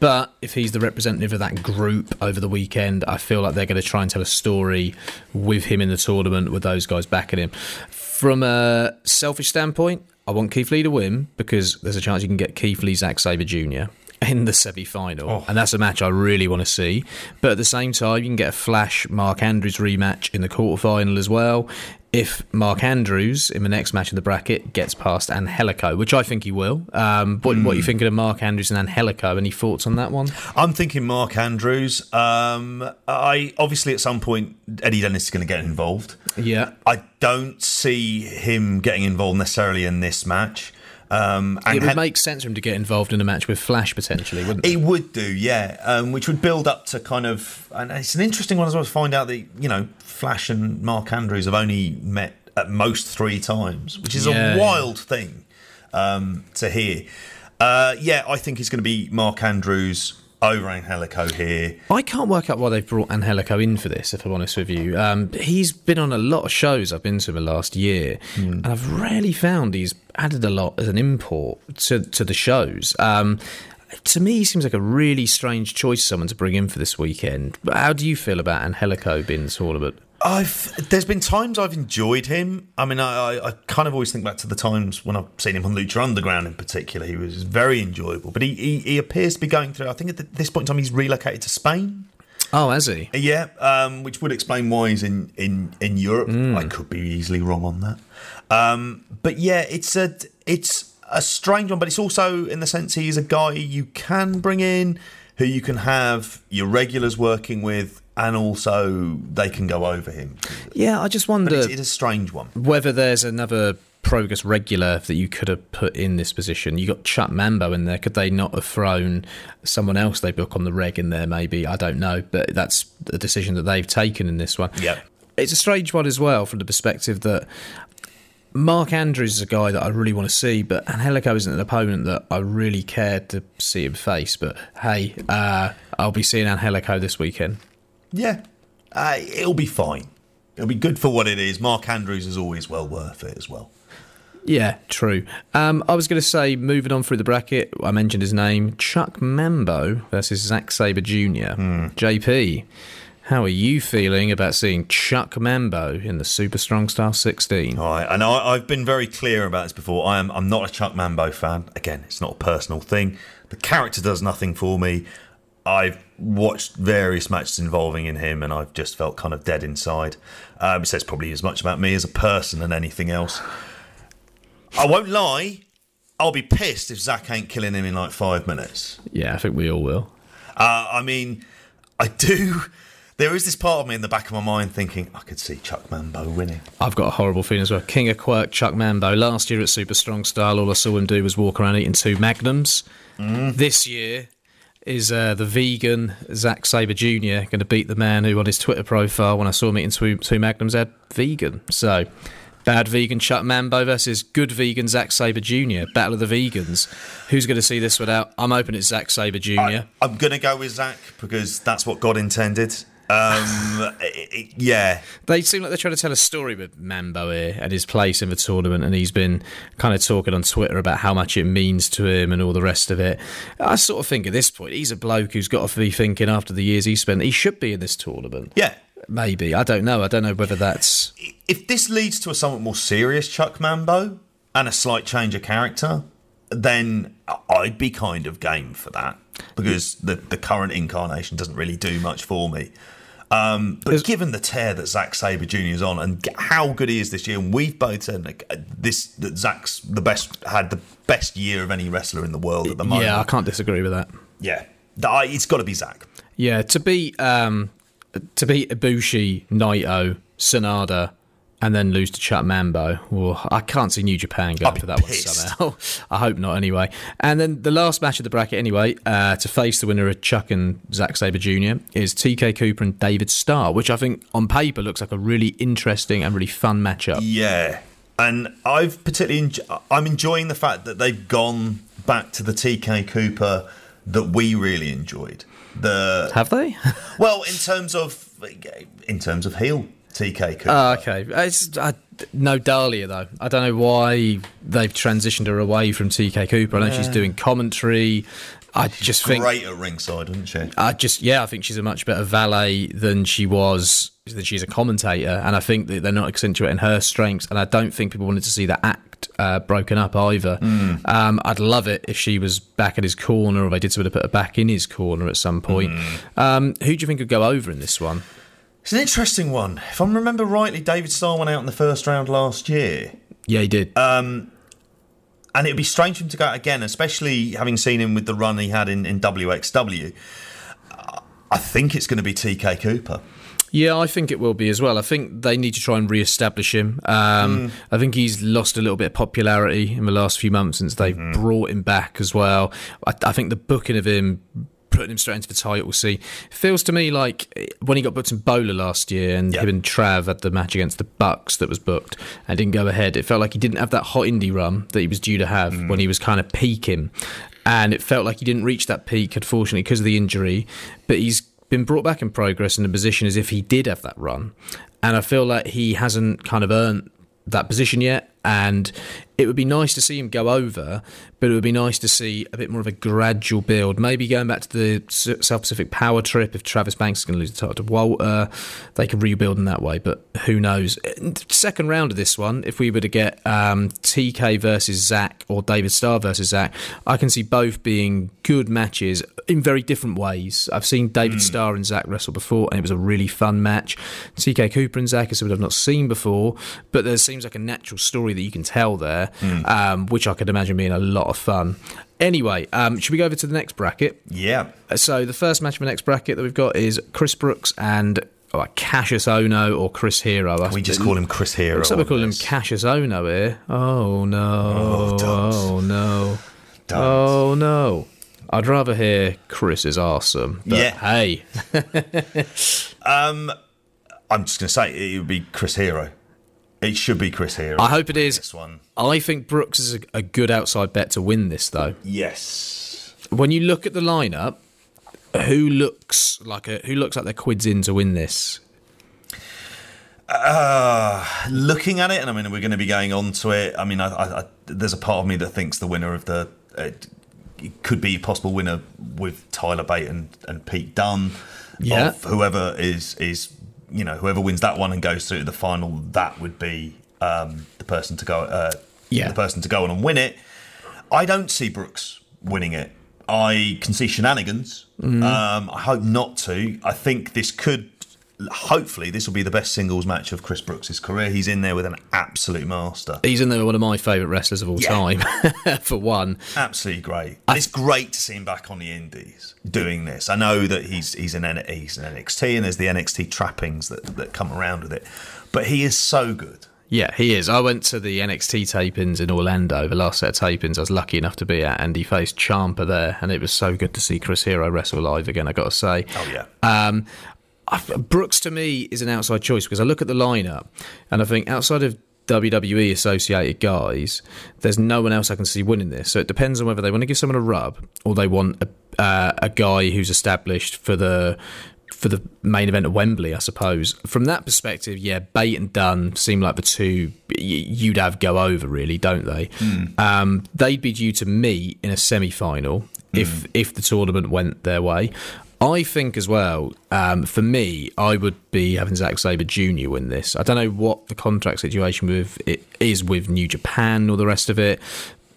But if he's the representative of that group over the weekend, I feel like they're going to try and tell a story with him in the tournament with those guys backing him. From a selfish standpoint, I want Keith Lee to win because there's a chance you can get Keith Lee, Zack Sabre Jr in the semi final, oh. and that's a match I really want to see. But at the same time, you can get a flash Mark Andrews rematch in the quarter final as well. If Mark Andrews in the next match in the bracket gets past Angelico, which I think he will, um, what, mm. what, are you hmm. thinking of Mark Andrews and Angelico? Any thoughts on that one?
I'm thinking Mark Andrews. Um, I obviously at some point Eddie Dennis is going to get involved.
Yeah,
I don't see him getting involved necessarily in this match.
Um, it would make sense for him to get involved in a match with Flash potentially, wouldn't
it? It would do, yeah. Um, which would build up to kind of, and it's an interesting one as well to find out that you know Flash and Mark Andrews have only met at most three times, which is yeah, a wild thing. um, to hear. Uh, yeah, I think it's going to be Mark Andrews over Angelico here.
I can't work out why they've brought Angelico in for this, if I'm honest with you. Um, he's been on a lot of shows I've been to in the last year, mm. and I've rarely found he's added a lot as an import to, to the shows. Um, to me, he seems like a really strange choice, someone to bring in for this weekend. How do you feel about Angelico being in the tournament?
I've there's been times I've enjoyed him. I mean, I, I, I, kind of always think back to the times when I've seen him on Lucha Underground in particular. He was very enjoyable, but he, he, he appears to be going through. I think at this point in time he's relocated to Spain.
Oh, has he?
Yeah, um, which would explain why he's in in in Europe. Mm. I could be easily wrong on that, um, but yeah, it's a it's a strange one. But it's also in the sense he's a guy you can bring in, who you can have your regulars working with and also they can go over him.
Yeah, I just wonder.
It's, it's, a strange one.
Whether there's another Progress regular that you could have put in this position. You got Chuck Mambo in there. Could they not have thrown someone else they book on the reg in there? Maybe I don't know, but that's a decision that they've taken in this one.
Yeah,
it's a strange one as well from the perspective that Mark Andrews is a guy that I really want to see, but Angelico isn't an opponent that I really cared to see him face. But hey, uh, I'll be seeing Angelico this weekend.
Yeah, uh, it'll be fine. It'll be good for what it is. Mark Andrews is always well worth it as well.
Yeah, true. Um, I was going to say, moving on through the bracket, I mentioned his name Chuck Mambo versus Zack Sabre Jr.
Mm.
JP, how are you feeling about seeing Chuck Mambo in the Super Strong Style 16?
All right, and I, have been very clear about this before. I am I'm not a Chuck Mambo fan. Again, it's not a personal thing. The character does nothing for me. I've watched various matches involving in him, and I've just felt kind of dead inside. Um, it says probably as much about me as a person than anything else. I won't lie. I'll be pissed if Zack ain't killing him in like five minutes.
Yeah, I think we all will.
Uh, I mean, I do. There is this part of me in the back of my mind thinking I could see Chuck Mambo winning.
I've got a horrible feeling as well. King of Quirk, Chuck Mambo. Last year at Super Strong Style, all I saw him do was walk around eating two Magnums.
Mm.
This year, is uh, the vegan Zack Sabre Jr. going to beat the man who on his Twitter profile when I saw him eating two, two Magnums had vegan. So bad vegan Chuck Mambo versus good vegan Zack Sabre Jr. Battle of the vegans. Who's going to see this one out? I'm hoping it's Zack Sabre Jr. I,
I'm going to go with Zack because that's what God intended. Um, yeah.
They seem like they're trying to tell a story with Mambo here and his place in the tournament, and he's been kind of talking on Twitter about how much it means to him and all the rest of it. I sort of think at this point, he's a bloke who's got to be thinking after the years he spent, he should be in this tournament.
Yeah.
Maybe. I don't know. I don't know whether that's.
If this leads to a somewhat more serious Chuck Mambo and a slight change of character, then I'd be kind of game for that because the, the current incarnation doesn't really do much for me. Um, but There's, given the tear that Zack Sabre Jr. is on and how good he is this year, and we've both said like, uh, this that Zack's the best had the best year of any wrestler in the world at the moment.
Yeah, I can't disagree with that.
Yeah, it's got to be Zack.
Yeah, to be um, to be Ibushi, Naito, Sanada, and then lose to Chuck Mambo. Well, I can't see New Japan going for that pissed. one somehow. I hope not, anyway. And then the last match of the bracket, anyway, uh, to face the winner of Chuck and Zack Sabre Jr. is TK Cooper and David Starr, which I think on paper looks like a really interesting and really fun matchup.
Yeah, and I've particularly enjo- I'm enjoying the fact that they've gone back to the TK Cooper that we really enjoyed. The
have they?
well, in terms of in terms of heel TK Cooper.
Oh, okay. It's, I, no Dahlia, though. I don't know why they've transitioned her away from TK Cooper. I know yeah. she's doing commentary. I
she's
just think.
Great at ringside, isn't she?
I just, yeah, I think she's a much better valet than she was, than she's a commentator. And I think that they're not accentuating her strengths. And I don't think people wanted to see that act uh, broken up either.
Mm.
Um, I'd love it if she was back at his corner or they did sort of put her back in his corner at some point. Mm. Um, who do you think could go over in this one?
It's an interesting one. If I remember rightly, David Starr went out in the first round last year.
Yeah, he did.
Um, and it'd be strange for him to go out again, especially having seen him with the run he had in, in WXW. I think it's going to be TK Cooper.
Yeah, I think it will be as well. I think they need to try and re-establish him. Um, mm. I think he's lost a little bit of popularity in the last few months since they mm. brought him back as well. I, I think the booking of him putting him straight into the title scene. Feels to me like eh, when he got booked in BOLA last year and
Yeah.
him and Trav had the match against the Bucks that was booked and didn't go ahead. It felt like he didn't have that hot indie run that he was due to have
Mm.
when he was kind of peaking. And it felt like he didn't reach that peak, unfortunately, because of the injury. But he's been brought back in progress in a position as if he did have that run. And I feel like he hasn't kind of earned that position yet. And it would be nice to see him go over, but it would be nice to see a bit more of a gradual build. Maybe going back to the South Pacific Power Trip. If Travis Banks is going to lose the title to Walter, they can rebuild in that way. But who knows? Second round of this one, if we were to get um, TK versus Zack or David Starr versus Zack, I can see both being good matches in very different ways. I've seen David Starr and Zack wrestle before, and it was a really fun match. TK Cooper and Zack is something I've not seen before, but there seems like a natural story that you can tell there, um, which I could imagine being a lot of fun. Anyway, um, should we go over to the next bracket?
Yeah.
So the first match of the next bracket that we've got is Chris Brooks and oh, Kassius Ohno or Chris Hero.
We just call him Chris Hero.
Looks like we're
on
calling him. Kassius Ohno here. Oh no!
Oh.
Oh no!
Don't.
Oh no! I'd rather hear Chris is awesome. But
Yeah.
Hey,
I'm just going to say it would be Chris Hero. It should be Chris Hero.
I hope it is.
This one.
I think Brooks is a, a good outside bet to win this, though.
Yes.
When you look at the lineup, who looks like a who looks like they're quids in to win this?
Uh, looking at it, and I mean, we're going to be going on to it. I mean, I, I, I, there's a part of me that thinks the winner of the uh, it could be a possible winner with Tyler Bate and, and Pete Dunne.
Yeah.
Of whoever is is you know whoever wins that one and goes through to the final, that would be um, the person to go. Uh,
Yeah.
The person to go on and win it. I don't see Brooks winning it. I can see shenanigans.
Mm-hmm.
Um, I hope not to. I think this could. Hopefully, this will be the best singles match of Chris Brooks' career. He's in there with an absolute master.
He's in there with one of my favourite wrestlers of all
Yeah.
time, for one.
Absolutely great. And it's great to see him back on the Indies doing this. I know that he's he's an he's an NXT and there's the NXT trappings that, that come around with it, but he is so good.
Yeah, he is. I went to the NXT tapings in Orlando, the last set of tapings I was lucky enough to be at, and he faced Ciampa there, and it was so good to see Chris Hero wrestle live again, i got to say.
Oh yeah.
Um, I, Brooks to me is an outside choice because I look at the lineup and I think outside of WWE associated guys, there's no one else I can see winning this. So it depends on whether they want to give someone a rub or they want a, uh, a guy who's established for the for the main event at Wembley, I suppose. From that perspective, yeah, Bate and Dunne seem like the two you'd have go over, really, don't they? Um, they'd be due to meet in a semi-final if if the tournament went their way. I think as well, um, for me, I would be having Zack Sabre Jr. win this. I don't know what the contract situation with it is with New Japan or the rest of it,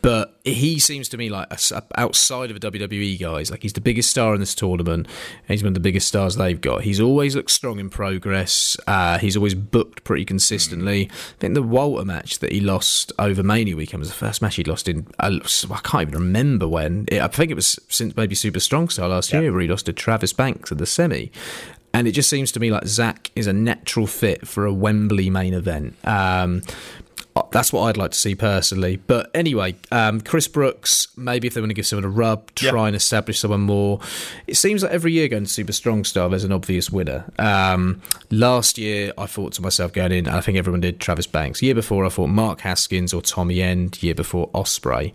but he seems to me like a outside of the WWE guys, like he's the biggest star in this tournament. He's one of the biggest stars they've got. He's always looked strong in progress. Uh, he's always booked pretty consistently. I think the Walter match that he lost over Mania weekend was the first match he lost in. Uh, I can't even remember when. I think it was since maybe Super Strong Style last year where he lost to Travis Banks at the semi. And it just seems to me like Zack is a natural fit for a Wembley main event. Um, that's what I'd like to see personally. But anyway, um, Chris Brooks, maybe if they want to give someone a rub, try
Yeah.
and establish someone more. It seems like every year going to Super Strong Style, there's an obvious winner. Um, last year, I thought to myself going in, and I think everyone did Travis Banks. Year before, I thought Mark Haskins or Tommy End. Year before, Ospreay.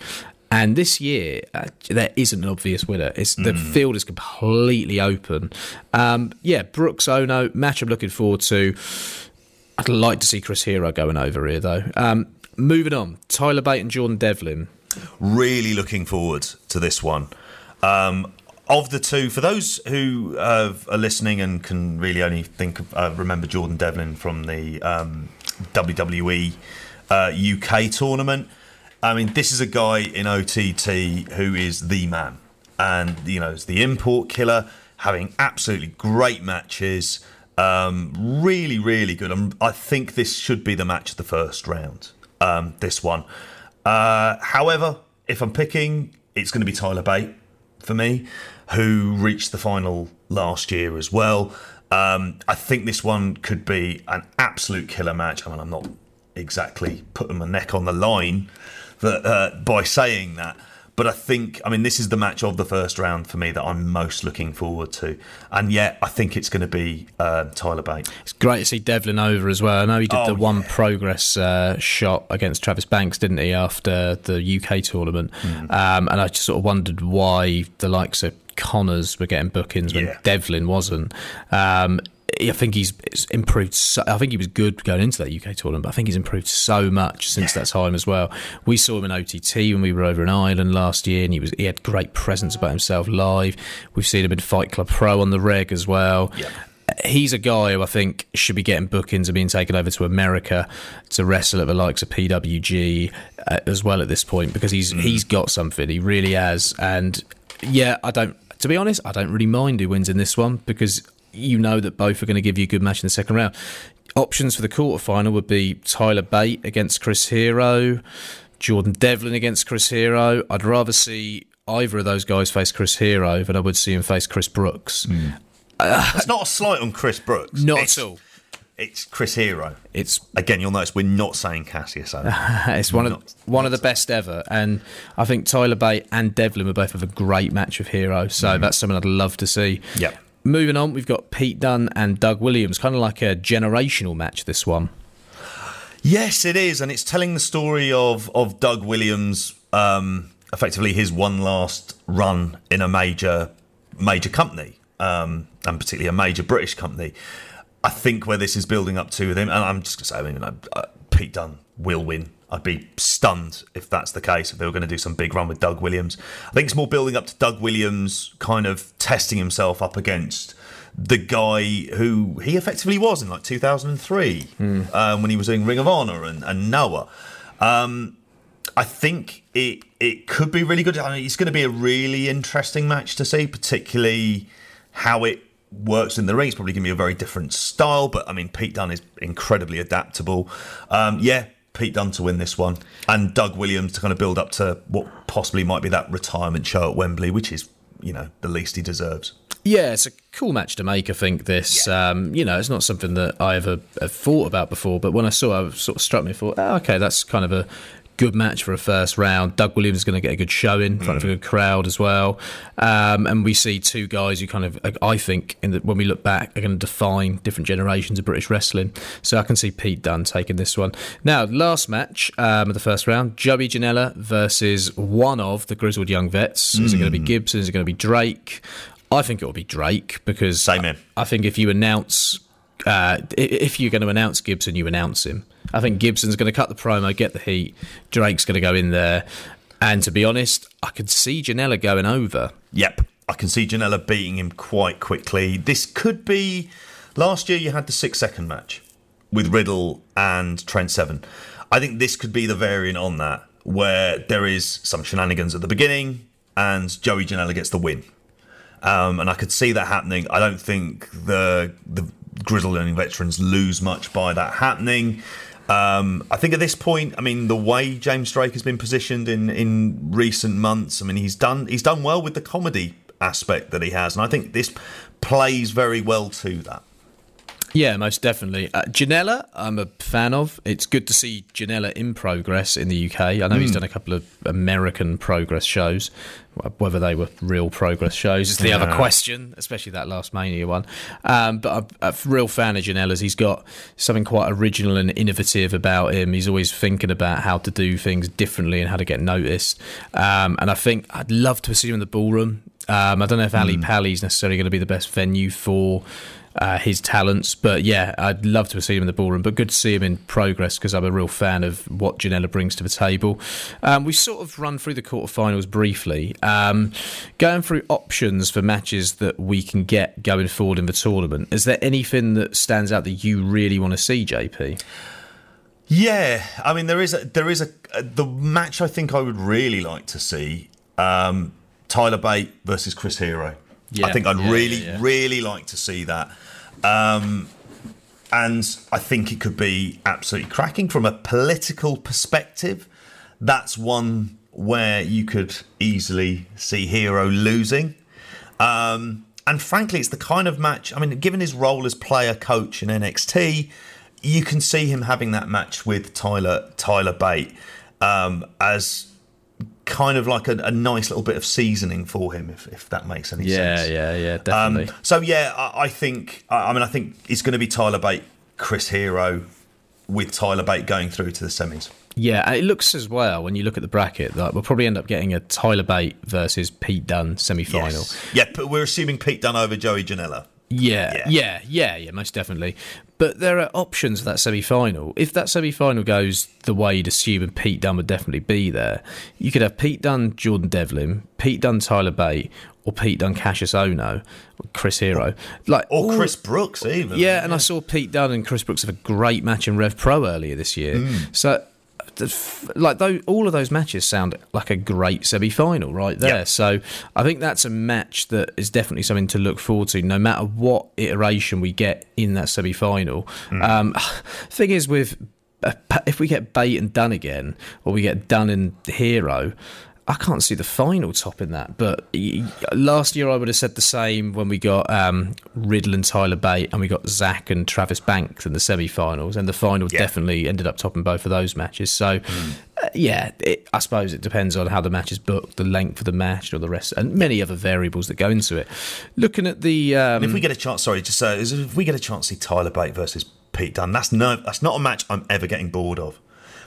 And this year, uh, there isn't an obvious winner. It's, The field is completely open. Um, yeah, Brooks Ohno, match I'm looking forward to. I'd like to see Chris Hero going over here, though. Um, moving on, Tyler Bate and Jordan Devlin.
really looking forward to this one. Um, of the two, for those who uh, are listening and can really only think of, uh, remember Jordan Devlin from the um, WWE uh, UK tournament, I mean, this is a guy in OTT who is the man, and you know, is the import killer, having absolutely great matches. Um, really, really good. Um, I think this should be the match of the first round. Um, this one. Uh, however, if I'm picking, it's going to be Tyler Bate for me, who reached the final last year as well. Um, I think this one could be an absolute killer match. I mean, I'm not exactly putting my neck on the line that, uh, by saying that, but I think, I mean, this is the match of the first round for me that I'm most looking forward to. And yet, I think it's going to be uh, Tyler Bate.
It's great to see Devlin over as well. I know he did
Oh,
the one
yeah.
progress uh, shot against Travis Banks, didn't he, after the UK tournament?
Hmm.
Um, and I just sort of wondered why the likes of Connors were getting bookings when
Yeah.
Devlin wasn't. Um, I think he's improved. So, I think he was good going into that UK tournament, but I think he's improved so much since that time as well. We saw him in OTT when we were over in Ireland last year, and he was he had great presence about himself live. We've seen him in Fight Club Pro on the reg as well.
Yeah.
He's a guy who I think should be getting bookings and being taken over to America to wrestle at the likes of PWG uh, as well at this point because he's he's got something. He really has, and yeah, I don't. To be honest, I don't really mind who wins in this one because you know that both are going to give you a good match in the second round. Options for the quarterfinal would be Tyler Bate against Chris Hero, Jordan Devlin against Chris Hero. I'd rather see either of those guys face Chris Hero than I would see him face Chris Brooks. Hmm.
It's not a slight on Chris Brooks.
Not
it's,
at all.
It's Chris Hero.
It's
Again, you'll notice we're not saying Kassius Ohno.
it's one of
Not-
one of the best ever, and I think Tyler Bate and Devlin were both have a great match of Hero. So mm-hmm. that's something I'd love to see.
Yep.
Moving on, we've got Pete Dunne and Doug Williams, kind of like a generational match. This one.
Yes, it is, and it's telling the story of of Doug Williams, um, effectively his one last run in a major major company, um, and particularly a major British company. I think where this is building up to with him, and I'm just going to say, I mean, uh, uh, Pete Dunne will win. I'd be stunned if that's the case. If they were going to do some big run with Doug Williams, I think it's more building up to Doug Williams kind of testing himself up against the guy who he effectively was in like 2003 um, when he was doing Ring of Honor and, and Noah. Um, I think it it could be really good. I mean, it's going to be a really interesting match to see, particularly how it works in the ring. It's probably going to be a very different style, but I mean, Pete Dunne is incredibly adaptable. Um, yeah, Pete Dunne to win this one, and Doug Williams to kind of build up to what possibly might be that retirement show at Wembley, which is you know the least he deserves.
Yeah, it's a cool match to make. I think this, um, you know, it's not something that I ever have thought about before. But when I saw, it, it sort of struck me. I thought, oh, okay, that's kind of a good match for a first round. Doug Williams is going to get a good showing in front of a good crowd as well. Um, and we see two guys who kind of, I think, in the, when we look back, are going to define different generations of British wrestling. So I can see Pete Dunne taking this one. Now, last match um, of the first round: Joey Janela versus one of the grizzled young vets. Is it going to be Gibson? Is it going to be Drake? I think it will be Drake because
Same here.
I think if you announce, uh, if you're going to announce Gibson, you announce him. I think Gibson's going to cut the promo, get the heat. Drake's going to go in there, and to be honest, I could see Janela going over.
Yep, I can see Janela beating him quite quickly. This could be. Last year, you had the six second match with Riddle and Trent Seven. I think this could be the variant on that, where there is some shenanigans at the beginning and Joey Janela gets the win. Um, and I could see that happening. I don't think the the grizzled learning veterans lose much by that happening. Um, I think at this point, I mean, the way James Drake has been positioned in in recent months, I mean, he's done he's done well with the comedy aspect that he has, and I think this plays very well to that.
Yeah, most definitely. Uh, Janela, I'm a fan of. It's good to see Janela in progress in the UK. I know he's done a couple of American progress shows. Whether they were real progress shows is the other question, especially that last Mania one. Um, but I'm a real fan of Janela's. He's got something quite original and innovative about him. He's always thinking about how to do things differently and how to get noticed. Um, and I think I'd love to see him in the ballroom. Um, I don't know if Ali Pally is necessarily going to be the best venue for uh, his talents. But yeah, I'd love to see him in the ballroom. But good to see him in progress because I'm a real fan of what Janela brings to the table. Um, we sort of run through the quarterfinals briefly, um, going through options for matches that we can get going forward in the tournament. Is there anything that stands out that you really want to see, JP?
Yeah, I mean there is a there is a, a the match I think I would really like to see um, Tyler Bate versus Chris Hero.
Yeah,
I think I'd
yeah,
really
yeah,
really like to see that. Um, and I think it could be absolutely cracking from a political perspective. That's one where you could easily see Hero losing. Um, and frankly, it's the kind of match. I mean, given his role as player coach in NXT, you can see him having that match with Tyler Tyler Bate um, as kind of like a, a, nice little bit of seasoning for him, if, if that makes any
yeah,
sense.
Yeah, yeah, yeah, definitely.
Um, so yeah, I, I think I, I mean I think it's going to be Tyler Bate, Chris Hero, with Tyler Bate going through to the semis.
Yeah, and it looks as well when you look at the bracket that we'll probably end up getting a Tyler Bate versus Pete Dunne semi final.
Yes. Yeah, but we're assuming Pete Dunne over Joey Janela.
Yeah, yeah, yeah, yeah, yeah, most definitely. But there are options for that semi final. If that semi final goes the way you'd assume, and Pete Dunne would definitely be there, you could have Pete Dunne, Jordan Devlin, Pete Dunne, Tyler Bate, or Pete Dunne, Kassius Ohno, Chris Hero, like
or Chris Brooks even.
Yeah, and yeah. I saw Pete Dunne and Chris Brooks have a great match in Rev Pro earlier this year. Mm. So like though all of those matches sound like a great semi-final right there yep. so i think that's a match that is definitely something to look forward to no matter what iteration we get in that semi-final mm. um, thing is with uh, if we get Bate and Dunne again or we get Dunne and hero I can't see the final top in that. But last year I would have said the same when we got um, Riddle and Tyler Bate, and we got Zack and Travis Banks in the semi-finals, and the final yeah. definitely ended up topping both of those matches. So, mm. uh, yeah, it, I suppose it depends on how the match is booked, the length of the match, or the rest, and many other variables that go into it. Looking at the, um,
if we get a chance, sorry, just uh, if we get a chance to see Tyler Bate versus Pete Dunne, that's no, that's not a match I'm ever getting bored of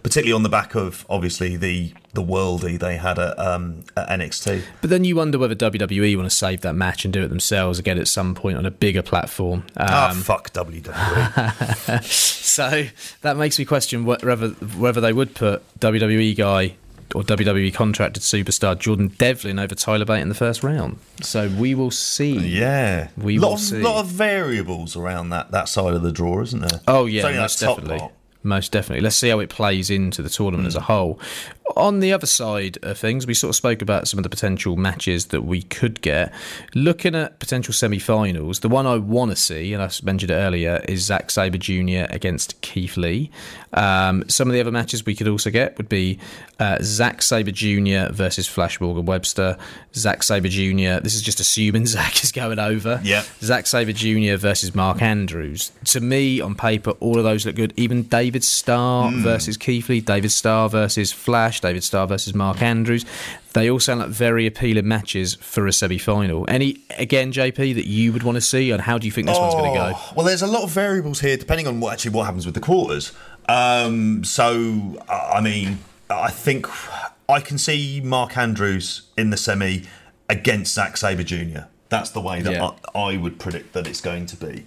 particularly on the back of obviously the the worldy they had at, um, at NXT.
But then you wonder whether WWE want to save that match and do it themselves again at some point on a bigger platform.
Ah, um, oh, fuck WWE.
so that makes me question whether whether they would put WWE guy or WWE contracted superstar Jordan Devlin over Tyler Bate in the first round. So we will see.
Yeah,
we
lot
will
of,
see.
A lot of variables around that, that side of the draw, isn't there?
Oh yeah, most definitely. Part most definitely. Let's see how it plays into the tournament mm. as a whole. On the other side of things, we sort of spoke about some of the potential matches that we could get. Looking at potential semi finals, the one I want to see, and I mentioned it earlier, is Zack Sabre Jr. against Keith Lee. Um, some of the other matches we could also get would be uh, Zack Sabre Jr. versus Flash Morgan Webster. Zack Sabre Jr. This is just assuming Zack is going over.
Yeah.
Zack Sabre Jr. versus Mark Andrews. To me, on paper, all of those look good. Even David Starr mm. versus Keith Lee, David Starr versus Flash, David Starr versus Mark Andrews. They all sound like very appealing matches for a semi final. Any, again, JP, that you would want to see, and how do you think this oh, one's going to go?
Well, there's a lot of variables here, depending on what actually what happens with the quarters. Um, so, I mean, I think I can see Mark Andrews in the semi against Zack Sabre Jr. That's the way that yeah. I, I, would predict that it's going to be.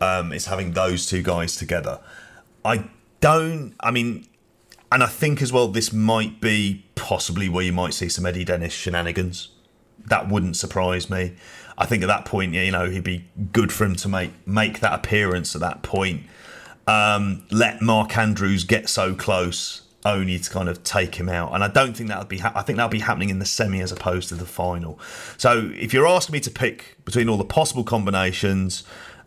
Um, it's having those two guys together. I don't. I mean, and I think as well, this might be possibly where you might see some Eddie Dennis shenanigans. That wouldn't surprise me. I think at that point, you know, he'd be good for him to make make that appearance at that point um, let Mark Andrews get so close only to kind of take him out. And I don't think that would be. Ha- I think that'll be happening in the semi as opposed to the final. So if you're asking me to pick between all the possible combinations,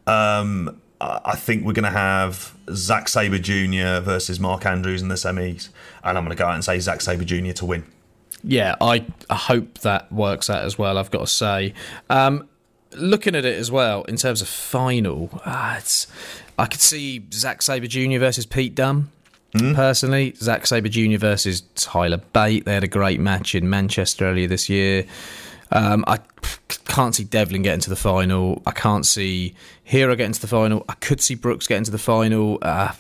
um, I think we're going to have Zack Sabre Jr. versus Mark Andrews in the semis, and I'm going to go out and say Zack Sabre Jr. to win.
Yeah, I, I hope that works out as well. I've got to say. Um, looking at it as well in terms of final, uh, it's I could see Zack Sabre Jr. versus Pete Dunne. Mm. Personally, Zack Sabre Jr. versus Tyler Bate. They had a great match in Manchester earlier this year. Um, I can't see Devlin getting to the final. I can't see Hero getting to the final. I could see Brooks getting to the final. Uh,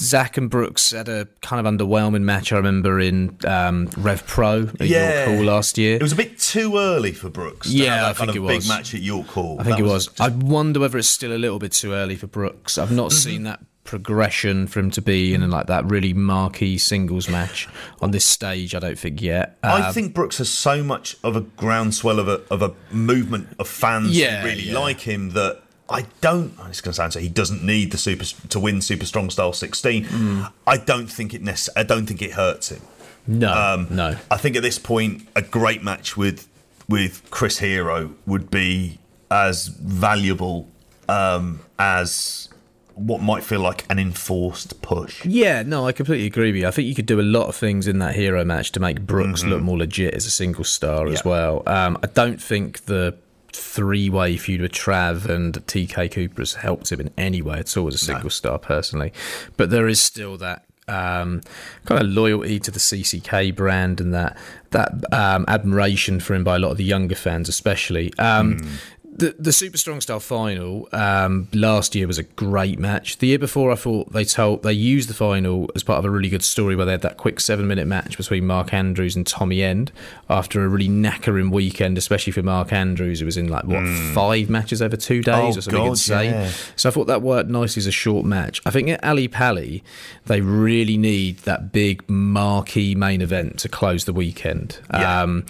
Zack and Brooks had a kind of underwhelming match. I remember in um, Rev Pro at yeah. York Hall last year.
It was a bit too early for Brooks.
yeah, I think it was.
Big match at York Hall.
I think that it was. was. Just... I wonder whether it's still a little bit too early for Brooks. I've not mm-hmm. seen that progression for him to be in like that really marquee singles match on this stage. I don't think yet.
Um, I think Brooks has so much of a groundswell of a of a movement of fans yeah, who really yeah. like him that I don't. It's going to sound so. He doesn't need the super to win Super Strong Style 16. Mm. I don't think it. Nece- I don't think it hurts him.
No, um, no.
I think at this point, a great match with with Chris Hero would be as valuable um, as what might feel like an enforced push.
Yeah, no, I completely agree with you. I think you could do a lot of things in that hero match to make Brooks mm-hmm. look more legit as a single star yeah. as well. Um, I don't think the three way feud with Trav and TK Cooper has helped him in any way at all as a single no. star personally. But there is still that um, kind of loyalty to the CCK brand and that that um, admiration for him by a lot of the younger fans, especially. Um, mm the the Super Strong Style final um, last year was a great match. The year before, I thought they told they used the final as part of a really good story where they had that quick seven minute match between Mark Andrews and Tommy End after a really knackering weekend, especially for Mark Andrews. It was in like what mm. five matches over two days
oh,
or something
God,
insane.
Yeah.
So I thought that worked nicely as a short match. I think at Ali Pali they really need that big marquee main event to close the weekend.
Yeah.
Um,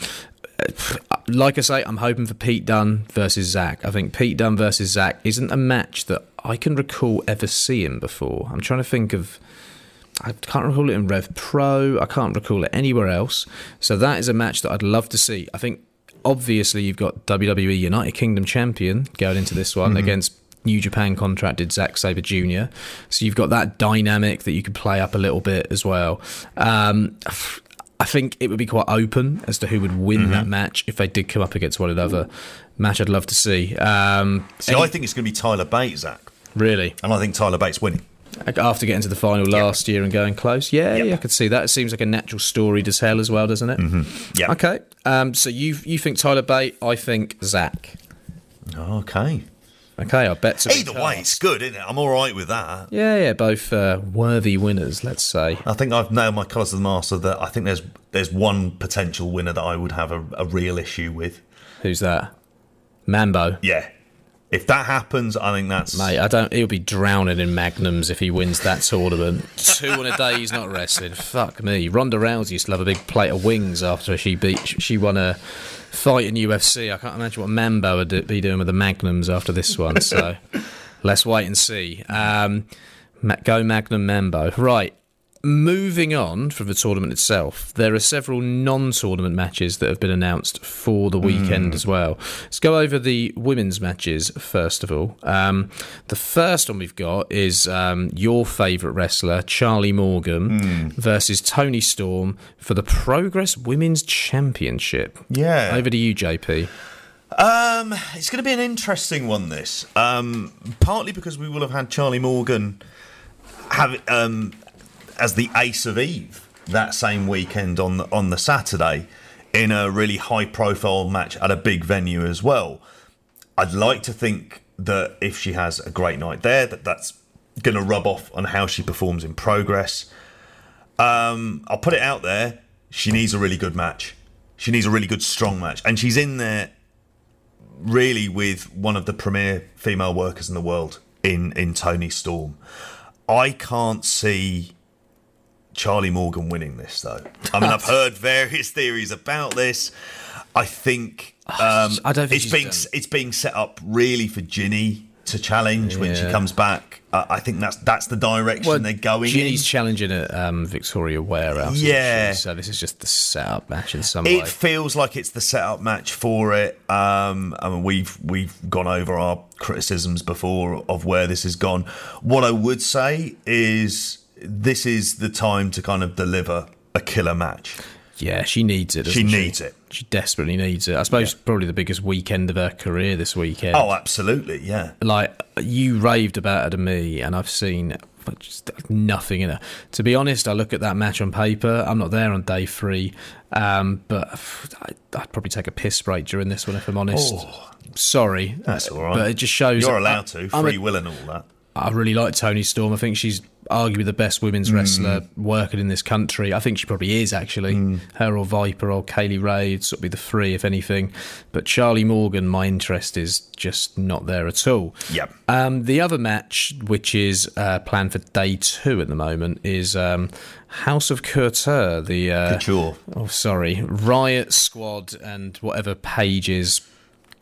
like I say, I'm hoping for Pete Dunne versus Zack. I think Pete Dunne versus Zack isn't a match that I can recall ever seeing before. I'm trying to think of. I can't recall it in Rev Pro. I can't recall it anywhere else. So that is a match that I'd love to see. I think obviously you've got WWE United Kingdom champion going into this one mm-hmm. against New Japan contracted Zack Sabre Jr. So you've got that dynamic that you could play up a little bit as well. Um, I think it would be quite open as to who would win mm-hmm. that match if they did come up against one another. Match I'd love to see. Um,
See, any- I think it's going to be Tyler Bates, Zack.
Really?
And I think Tyler Bate's winning.
After getting to the final yep. last year and going close, yeah, yep. yeah, I could see that. It seems like a natural story to tell as well, doesn't it?
Mm-hmm. Yeah.
Okay. Um, so you you think Tyler Bate? I think Zack.
Okay.
Okay, I bet.
Either way, it's good, isn't it? I'm all right with that.
Yeah, yeah, both uh, worthy winners, let's say.
I think I've nailed my colours of the master. That I think there's there's one potential winner that I would have a, a real issue with.
Who's that? Mambo.
Yeah. If that happens, I think that's
mate. I don't. He'll be drowning in magnums if he wins that tournament. Two in a day, he's not wrestling. Fuck me. Ronda Rousey used to have a big plate of wings after she beat. She won a fight in UFC. I can't imagine what Mambo would be doing with the magnums after this one. So let's wait and see. Um, go Magnum Mambo. Right. Moving on from the tournament itself, there are several non tournament matches that have been announced for the weekend mm. as well. Let's go over the women's matches first of all. Um, the first one we've got is um, your favourite wrestler, Charlie Morgan, mm. versus Toni Storm for the Progress Women's Championship.
Yeah.
Over to you, JP.
Um, it's going to be an interesting one, this. Um, partly because we will have had Charlie Morgan have um, as the ace of Eve that same weekend on the, on the Saturday in a really high profile match at a big venue as well. I'd like to think that if she has a great night there, that that's going to rub off on how she performs in progress. Um, I'll put it out there. She needs a really good match. She needs a really good, strong match. And she's in there really with one of the premier female workers in the world in, in Toni Storm. I can't see Charlie Morgan winning this, though. I mean, I've heard various theories about this. I think um,
I don't think
it's being done. it's being set up really for Jinny to challenge yeah. when she comes back. Uh, I think that's that's the direction well, they're going.
Jinny's in. challenging at um, Victoria Warehouse.
Yeah,
so this is just the setup match in some
it
way.
It feels like it's the setup match for it. Um, I mean, we've we've gone over our criticisms before of where this has gone. What I would say is this is the time to kind of deliver a killer match.
Yeah, she needs it.
She needs it.
She desperately needs it. I suppose yeah. probably the biggest weekend of her career this weekend.
Oh, absolutely, yeah.
Like you raved about her to me, and I've seen just nothing in her. To be honest, I look at that match on paper. I'm not there on day three, um, but I'd probably take a piss break during this one if I'm honest.
Oh,
Sorry,
that's all right.
But it just shows
you're allowed to free will and all that.
I really like Toni Storm. I think she's arguably the best women's mm. wrestler working in this country. I think she probably is actually. Mm. Her or Viper or Kay Lee Ray would sort of be the three, if anything. But Charlie Morgan, my interest is just not there at all.
Yep.
Um, the other match, which is uh, planned for day two at the moment, is um, House of Couture. The uh,
Couture.
Oh, sorry, Riot Squad and whatever Paige's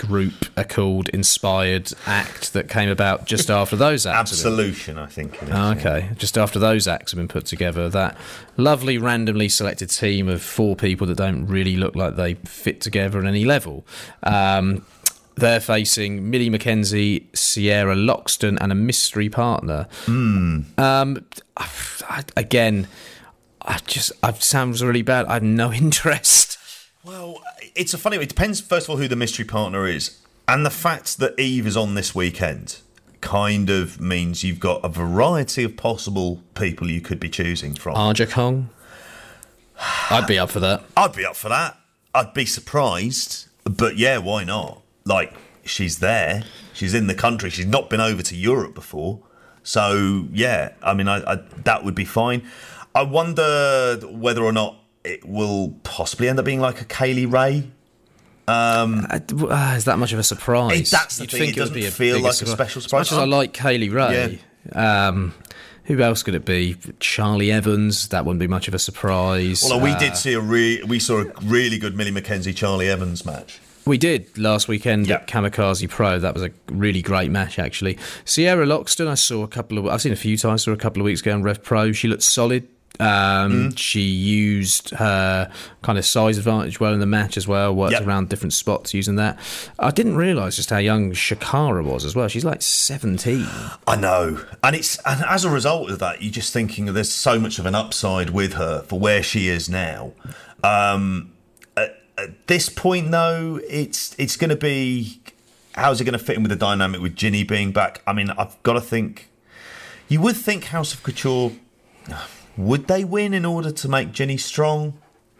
group are called inspired act that came about just after those acts.
Absolution, I think. Is,
okay, yeah. just after those acts have been put together, that lovely randomly selected team of four people that don't really look like they fit together on any level. Um, they're facing Millie McKenzie, Sierra Loxton, and a mystery partner.
Mm.
Um, I, again, I just I sounds really bad. I have no interest.
Well, it's a funny. It depends first of all who the mystery partner is, and the fact that Eve is on this weekend kind of means you've got a variety of possible people you could be choosing from.
Aja Kong. I'd be up for that.
I'd be up for that. I'd be surprised, but yeah, why not? Like she's there, she's in the country, she's not been over to Europe before, so yeah. I mean, I, I that would be fine. I wonder whether or not it will possibly end up being like a Kay Lee Ray.
Uh, uh, is that much of a surprise?
It- that's the thing, it
would
doesn't feel like a special surprise.
As much as I like Kay Lee Ray, um, who else could it be? Charlie Evans. That wouldn't be much of a surprise.
Well, we
Uh,
did see a re- we saw a really good Millie McKenzie Charlie Evans match.
We did last weekend
Yeah.
at Kamikaze Pro. That was a really great match, actually. Sierra Loxton, I saw a couple of. I've seen a few times. Saw a couple of weeks ago on Rev Pro. She looked solid. Um,
Mm.
She used her kind of size advantage well in the match as well. Worked
Yep.
around different spots using that. I didn't realise just how young Shakara was as well. She's like seventeen.
I know, and it's and as a result of that, you're just thinking there's so much of an upside with her for where she is now. Um, at, at this point, though, it's it's going to be how's it going to fit in with the dynamic with Jinny being back? I mean, I've got to think. You would think House of Couture would they win in order to make Jinny strong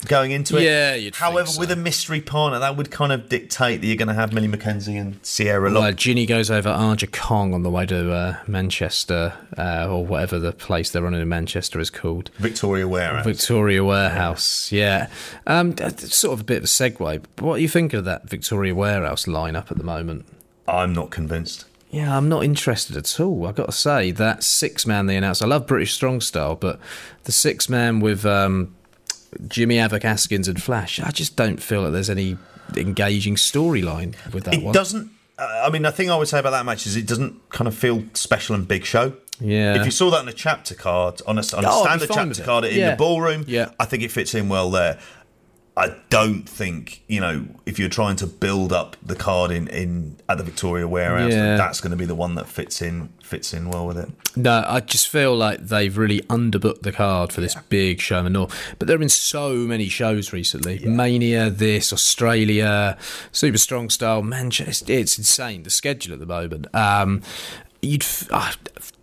going into it?
Yeah,
However,
so.
with a mystery partner, that would kind of dictate that you're going to have Millie McKenzie and Sierra Lock.
Well, Jinny goes over Aja Kong on the way to uh, Manchester uh, or whatever the place they're running in Manchester is called.
Victoria Warehouse.
Victoria Warehouse, yeah. Um, that's sort of a bit of a segue. What do you think of that Victoria Warehouse lineup at the moment?
I'm not convinced.
Yeah, I'm not interested at all. I've got to say that six man they announced. I love British Strong Style, but the six man with um, Jimmy Havoc, Askins, and Flash, I just don't feel like there's any engaging storyline with that
It
one.
doesn't. Uh, I mean, the thing I would say about that match is it doesn't kind of feel special and big show.
Yeah.
If you saw that on a chapter card, on a, on a
Oh,
standard chapter
it.
card in
Yeah.
the ballroom,
Yeah.
I think it fits in well there. I don't think you know if you're trying to build up the card in, in at the Victoria Warehouse,
Yeah.
that's going to be the one that fits in fits in well with it.
No, I just feel like they've really underbooked the card for this big show north. But there have been so many shows recently: Mania, this, Australia, Super Strong Style, Manchester. It's insane the schedule at the moment. Um, you'd uh,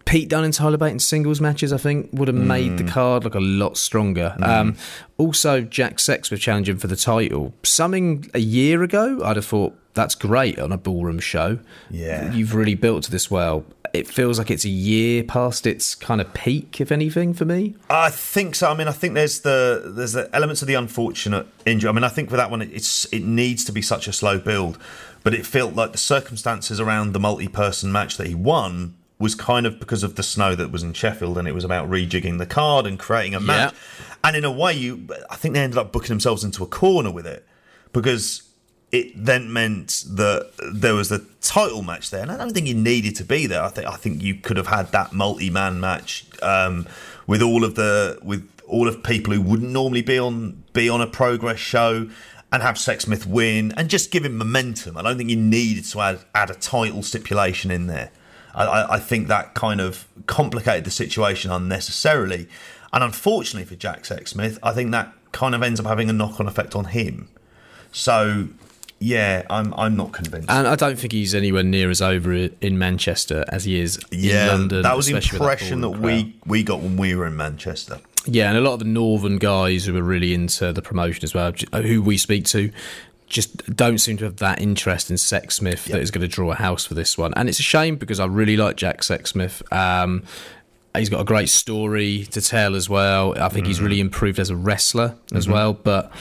Pete Dunne and Tyler Bate in singles matches, I think, would have made the card look a lot stronger. Um, also, Jack Sexsmith challenging for the title. Something a year ago, I'd have thought that's great on a ballroom show.
Yeah.
you've really built to this well. It feels like it's a year past its kind of peak, if anything, for me.
I think so. I mean, I think there's the there's the elements of the unfortunate injury. I mean, I think for that one, it's it needs to be such a slow build, but it felt like the circumstances around the multi-person match that he won was kind of because of the snow that was in Sheffield, and it was about rejigging the card and creating a match. And in a way, you I think they ended up booking themselves into a corner with it because it then meant that there was the title match there, and I don't think you needed to be there. I think I think you could have had that multi-man match um, with all of the with all of people who wouldn't normally be on be on a progress show, and have Sexsmith win and just give him momentum. I don't think you needed to add add a title stipulation in there. I, I, think that kind of complicated the situation unnecessarily, and unfortunately for Jack Sexsmith, I think that kind of ends up having a knock-on effect on him. So, yeah, I'm I'm not convinced.
And I don't think he's anywhere near as over in Manchester as he is
yeah,
in London.
that was the impression that,
crowd.
we we got when we were in Manchester.
Yeah, and a lot of the northern guys who are really into the promotion as well, who we speak to, just don't seem to have that interest in Sexsmith that is going to draw a house for this one. And it's a shame because I really like Jack Sexsmith. Um, he's got a great story to tell as well. I think he's really improved as a wrestler as well. But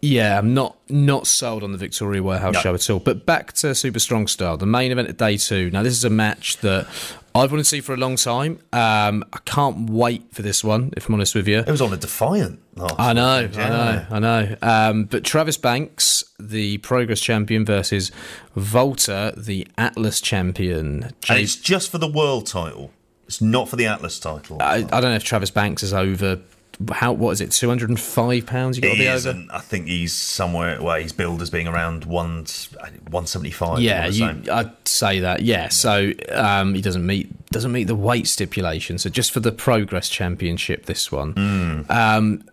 yeah, I'm not not sold on the Victoria Warehouse
No.
show at all. But back to Super Strong Style, the main event of day two. Now this is a match that I've wanted to see for a long time. Um, I can't wait for this one. If I'm honest with you,
It was on a Defiant. Last
I know,
weekend,
I know, I know. Um, but Travis Banks, the Progress champion, versus Walter, the Atlas champion.
And it's just for the world title. It's not for the Atlas title.
I, I don't know if Travis Banks is over. How what is it? Two hundred and five pounds. You got to be over.
I think he's somewhere where he's billed as being around one one seventy five.
Yeah, you, I'd say that. Yeah, so um, he doesn't meet doesn't meet the weight stipulation. So just for the Progress Championship, this one.
Hmm.
Um,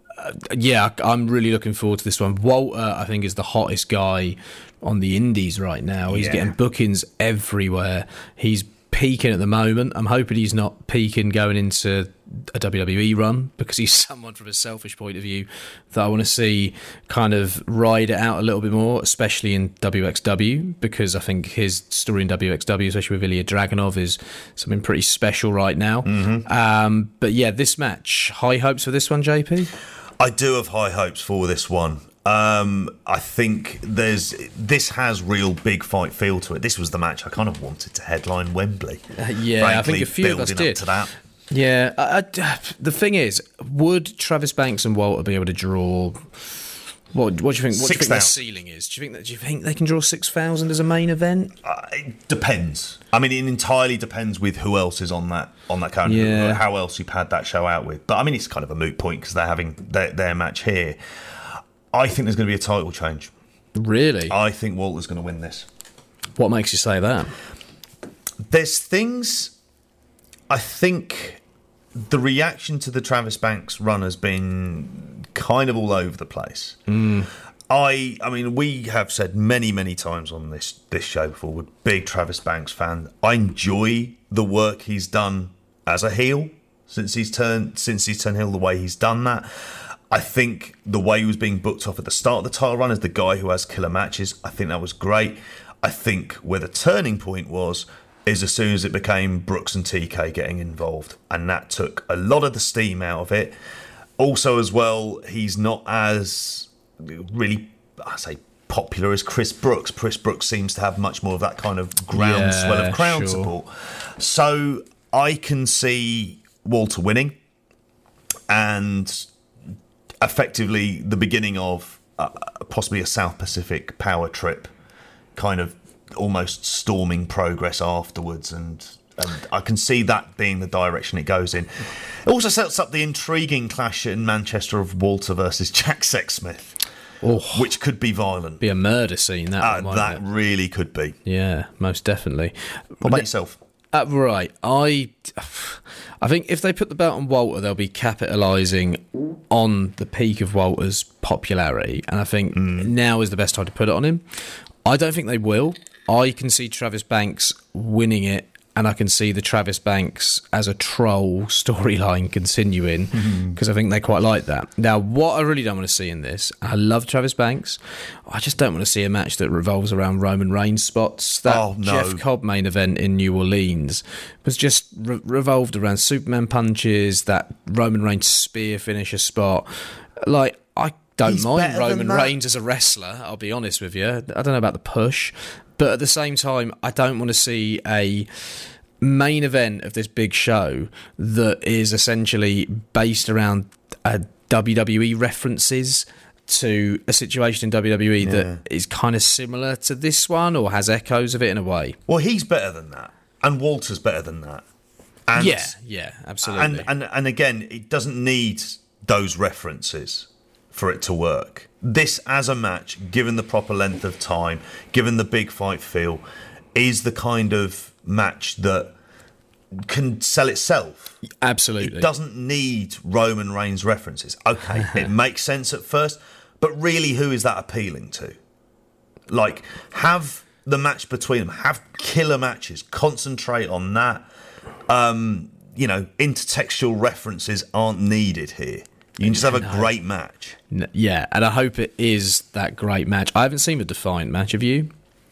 yeah, I'm really looking forward to this one. Walter, I think, is the hottest guy on the Indies right now. He's
Yeah.
getting bookings everywhere. He's peaking at the moment. I'm hoping he's not peaking going into a WWE run because he's someone from a selfish point of view that I want to see kind of ride it out a little bit more, especially in WXW because I think his story in WXW, especially with Ilja Dragunov, is something pretty special right now.
Mm-hmm.
Um, but yeah, this match, high hopes for this one, JP.
I do have high hopes for this one. Um, I think there's this has real big fight feel to it. This was the match I kind of wanted to headline Wembley.
Uh, yeah, I think a few of us
building up
did.
to that.
Yeah, I, I- the thing is, would Travis Banks and Walter be able to draw? What, what do you think? What do you think their ceiling is? Do you think that? Do you think they can draw six thousand as a main event?
Uh, it depends. I mean, it entirely depends with who else is on that on that calendar.
Yeah.
How else you pad that show out with. But I mean, it's kind of a moot point because they're having their, their match here. I think there's going to be a title change.
Really?
I think Walter's going to win this.
what makes you say that?
there's things I think the reaction to the Travis Banks run has been kind of all over the place. Mm. I I mean we have said many many times on this this show before we're big Travis Banks fan. I enjoy the work he's done as a heel since he's turned since he's turned heel the way he's done that. I think the way he was being booked off at the start of the title run as the guy who has killer matches, I think that was great. I think where the turning point was is as soon as it became Brooks and TK getting involved, and that took a lot of the steam out of it. Also, as well, he's not as really, I say, popular as Chris Brooks. Chris Brooks seems to have much more of that kind of groundswell
Yeah,
of crowd
sure.
support. So I can see Walter winning, and effectively the beginning of uh, possibly a South Pacific power trip, kind of almost storming progress afterwards, and and I can see that being the direction it goes in. It also sets up the intriguing clash in Manchester of Walter versus Jack Sexsmith,
Oh,
which could be violent.
be a murder scene that
Uh,
one,
that really could be.
Yeah, most definitely.
What about yourself?
Uh, right, I, I think if they put the belt on Walter, they'll be capitalising on the peak of Walter's popularity, and I think now is the best time to put it on him. I don't think they will. I can see Travis Banks winning it, and I can see the Travis Banks as a troll storyline continuing because I think they quite like that. Now, what I really don't want to see in this, I love Travis Banks. I just don't want to see a match that revolves around Roman Reigns spots. That
Oh, no.
Jeff Cobb main event in New Orleans was just re- revolved around Superman punches, that Roman Reigns spear finisher spot. Like, I don't
He's
mind Roman. Reigns as a wrestler, I'll be honest with you. I don't know about the push, but at the same time, I don't want to see a main event of this big show that is essentially based around uh, WWE references to a situation in WWE that is kind of similar to this one or has echoes of it in a way.
Well, he's better than that, and Walter's better than that. And
yeah, yeah, absolutely.
and and and again, it doesn't need those references for it to work. This as a match, given the proper length of time, given the big fight feel, is the kind of match that can sell itself.
absolutely.
It doesn't need Roman Reigns references. Okay, it makes sense at first, but really, who is that appealing to? Like, have the match between them, have killer matches, concentrate on that. Um, you know, intertextual references aren't needed here. You can just have a great match.
N- yeah, and I hope it is that great match. I haven't seen the Defiant match, have you?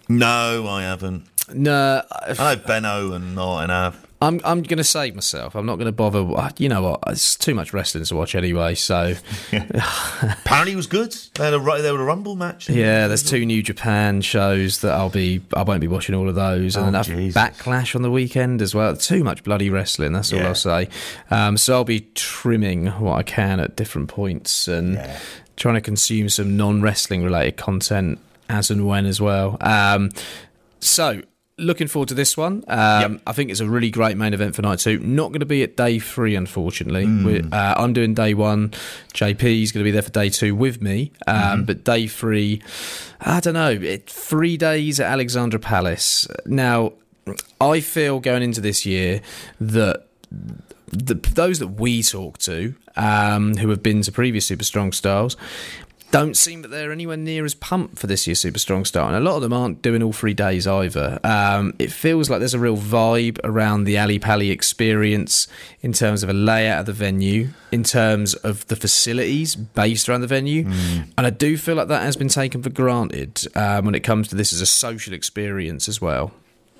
No, I haven't.
No,
I know Benno and Martin have.
I'm I'm going to save myself. I'm not going to bother. You know what? It's too much wrestling to watch anyway. So
Apparently, it was good. They had a they had a rumble match.
yeah, there's two New Japan shows that I'll be. I won't be watching all of those, and
Oh,
then
Jesus.
Backlash on the weekend as well. Too much bloody wrestling. That's all
Yeah.
I'll say. Um, so I'll be trimming what I can at different points and
Yeah.
trying to consume some non-wrestling related content as and when as well. Um, so looking forward to this one. Um, I think it's a really great main event for night two. Not going to be at day three, unfortunately. We're- Uh, I'm doing day one. JP is going to be there for day two with me. Um, But day three, I don't know. It, three days at Alexandra Palace. Now, I feel going into this year that the, those that we talk to, um, who have been to previous Super Strong Styles, don't seem that they're anywhere near as pumped for this year's Super Strong Style. and a lot of them aren't doing all three days either. Um, it feels like there's a real vibe around the Ali Pali experience in terms of a layout of the venue, in terms of the facilities based around the venue, mm. and I do feel like that has been taken for granted um, when it comes to this as a social experience as well.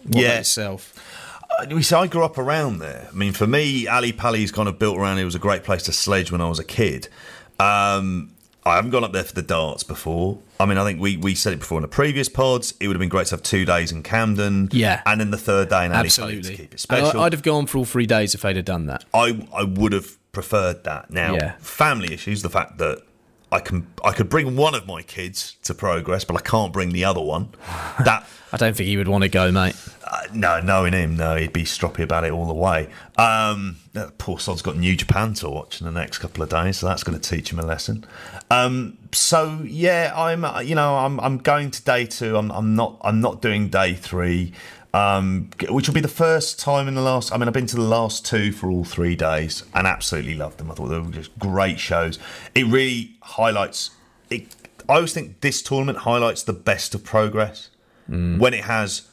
What yeah. itself.
Uh, see, I grew up around there. I mean, for me, Ali Pali's kind of built around. It was a great place to sledge when I was a kid. Um, I haven't gone up there for the darts before. I mean, I think we, we said it before in the previous pods. It would have been great to have two days in Camden,
yeah,
and then the third day in Absolutely. to keep it special.
I'd have gone for all three days if they'd have done that.
I I would have preferred that. Now, yeah. family issues, the fact that I can I could bring one of my kids to progress, but I can't bring the other one. That
I don't think he would want to go, mate.
Uh, no, knowing him, no, he'd be stroppy about it all the way. Um, poor sod's got New Japan to watch in the next couple of days, so that's going to teach him a lesson. Um, so yeah, I'm you know I'm I'm going to day two. I'm I'm not I'm not doing day three. Um, which will be the first time in the last. I mean, I've been to the last two for all three days and absolutely loved them. I thought they were just great shows. It really highlights. It, I always think this tournament highlights the best of progress mm. when it has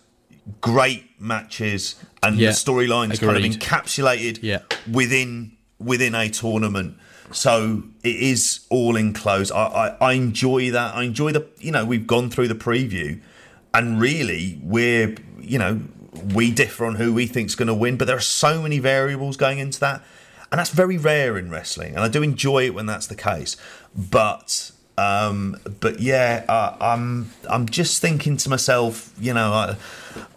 great matches and yeah, the storylines kind of encapsulated
yeah.
within within a tournament. So it is all enclosed. I, I, I enjoy that. I enjoy the you know we've gone through the preview, and really we're you know we differ on who we think's going to win, but there are so many variables going into that, and that's very rare in wrestling. And I do enjoy it when that's the case, but um, but yeah, uh, I'm I'm just thinking to myself, you know, I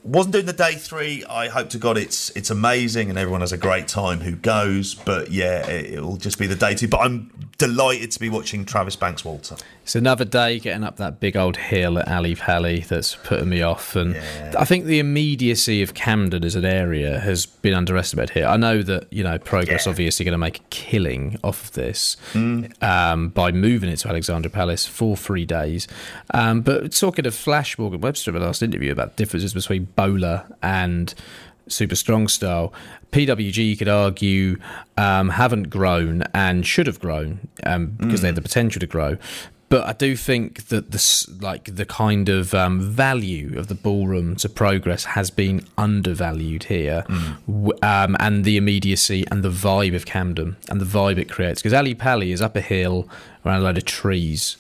wasn't doing the day three. I hope to God it's it's amazing and everyone has a great time who goes. But yeah, it, will just be the day two. But I'm delighted to be watching Travis Banks Walter.
It's another day getting up that big old hill at Ali Pali that's putting me off. And yeah. I think the immediacy of Camden as an area has been underestimated here. I know that, you know, Progress yeah. obviously going to make a killing off of this mm. um, by moving it to Alexandra Palace for three days. Um, but talking of Flash Morgan Webster in the last interview about differences between BOLA and super strong style. PWG, you could argue, um, haven't grown and should have grown um, because mm. they had the potential to grow. But I do think that the like the kind of um, value of the ballroom to progress has been undervalued here, mm. um, and the immediacy and the vibe of Camden and the vibe it creates. Because Ali Pali is up a hill around a load of trees.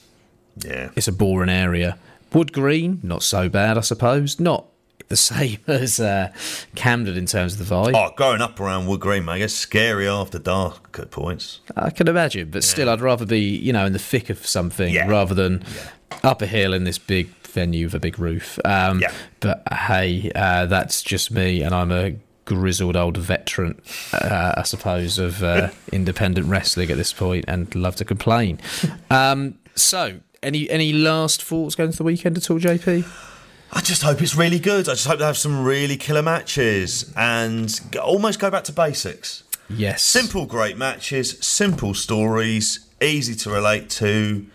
Yeah,
it's a boring area. Wood Green, not so bad, I suppose. Not the same as uh, Camden in terms of the vibe.
Oh, growing up around Wood Green, mate, it's scary after dark at points.
I can imagine, but yeah. still, I'd rather be, you know, in the thick of something yeah. rather than yeah. up a hill in this big venue with a big roof. Um, yeah. But hey, uh, that's just me, and I'm a grizzled old veteran, uh, I suppose, of uh, independent wrestling at this point, and love to complain. Um, so, any any last thoughts going to the weekend at all, JP?
I just hope it's really good. I just hope they have some really killer matches and almost go back to basics.
Yes.
Simple, great matches, simple stories, easy to relate to.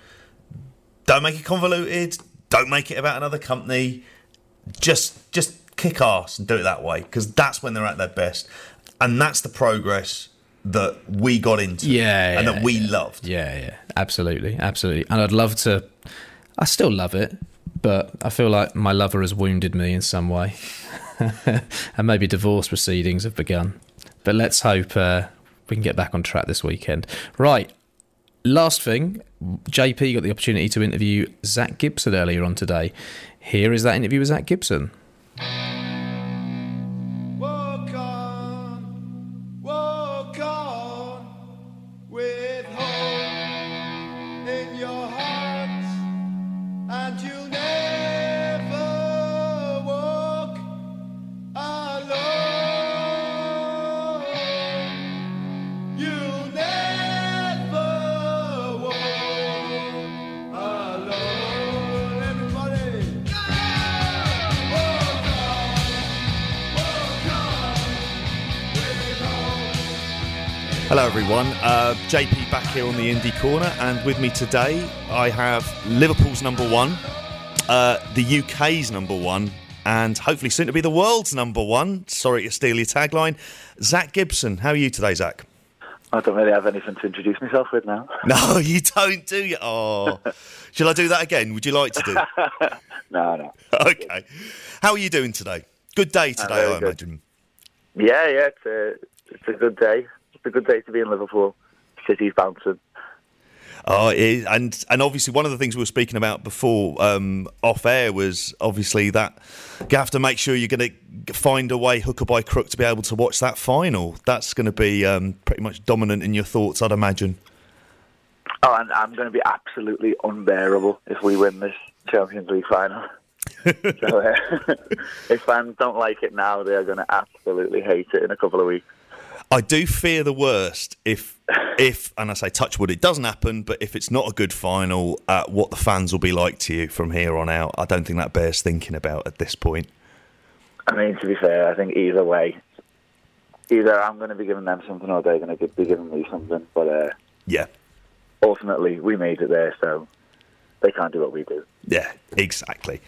Don't make it convoluted. Don't make it about another company. Just, just kick ass and do it that way because that's when they're at their best, and that's the progress that we got into.
Yeah,
and
yeah,
that we
yeah.
loved.
Yeah, yeah, absolutely, absolutely. And I'd love to. I still love it but I feel like my lover has wounded me in some way. and maybe divorce proceedings have begun. But let's hope uh, we can get back on track this weekend. Right. Last thing, JP got the opportunity to interview Zack Gibson earlier on today. Here is that interview with Zack Gibson.
Hello, everyone. Uh, JP back here on the Indie Corner, and with me today I have Liverpool's number one, uh, the UK's number one, and hopefully soon to be the world's number one. Sorry to steal your tagline. Zack Gibson. How are you today, Zack?
I don't really have anything to introduce myself with now.
No, you don't, do you? Oh, shall I do that again? Would you like to do?
no, no.
okay. How are you doing today? Good day today,
very
I
good.
imagine.
Yeah, yeah, it's a, it's a good day. A good day to be in Liverpool. City's bouncing.
Oh, it and and obviously one of the things we were speaking about before um, off air was obviously that you have to make sure you're going to find a way, hooker by crook, to be able to watch that final. That's going to be um, pretty much dominant in your thoughts, I'd imagine.
Oh, and I'm going to be absolutely unbearable if we win this Champions League final. so, uh, if fans don't like it now, they are going to absolutely hate it in a couple of weeks.
I do fear the worst if, if, and I say touch wood, it doesn't happen. But if it's not a good final, uh, what the fans will be like to you from here on out, I don't think that bears thinking about at this point.
I mean, to be fair, I think either way, either I'm going to be giving them something or they're going to be giving me something. But uh,
Yeah,
ultimately, we made it there, so they can't do what we do.
Yeah, exactly.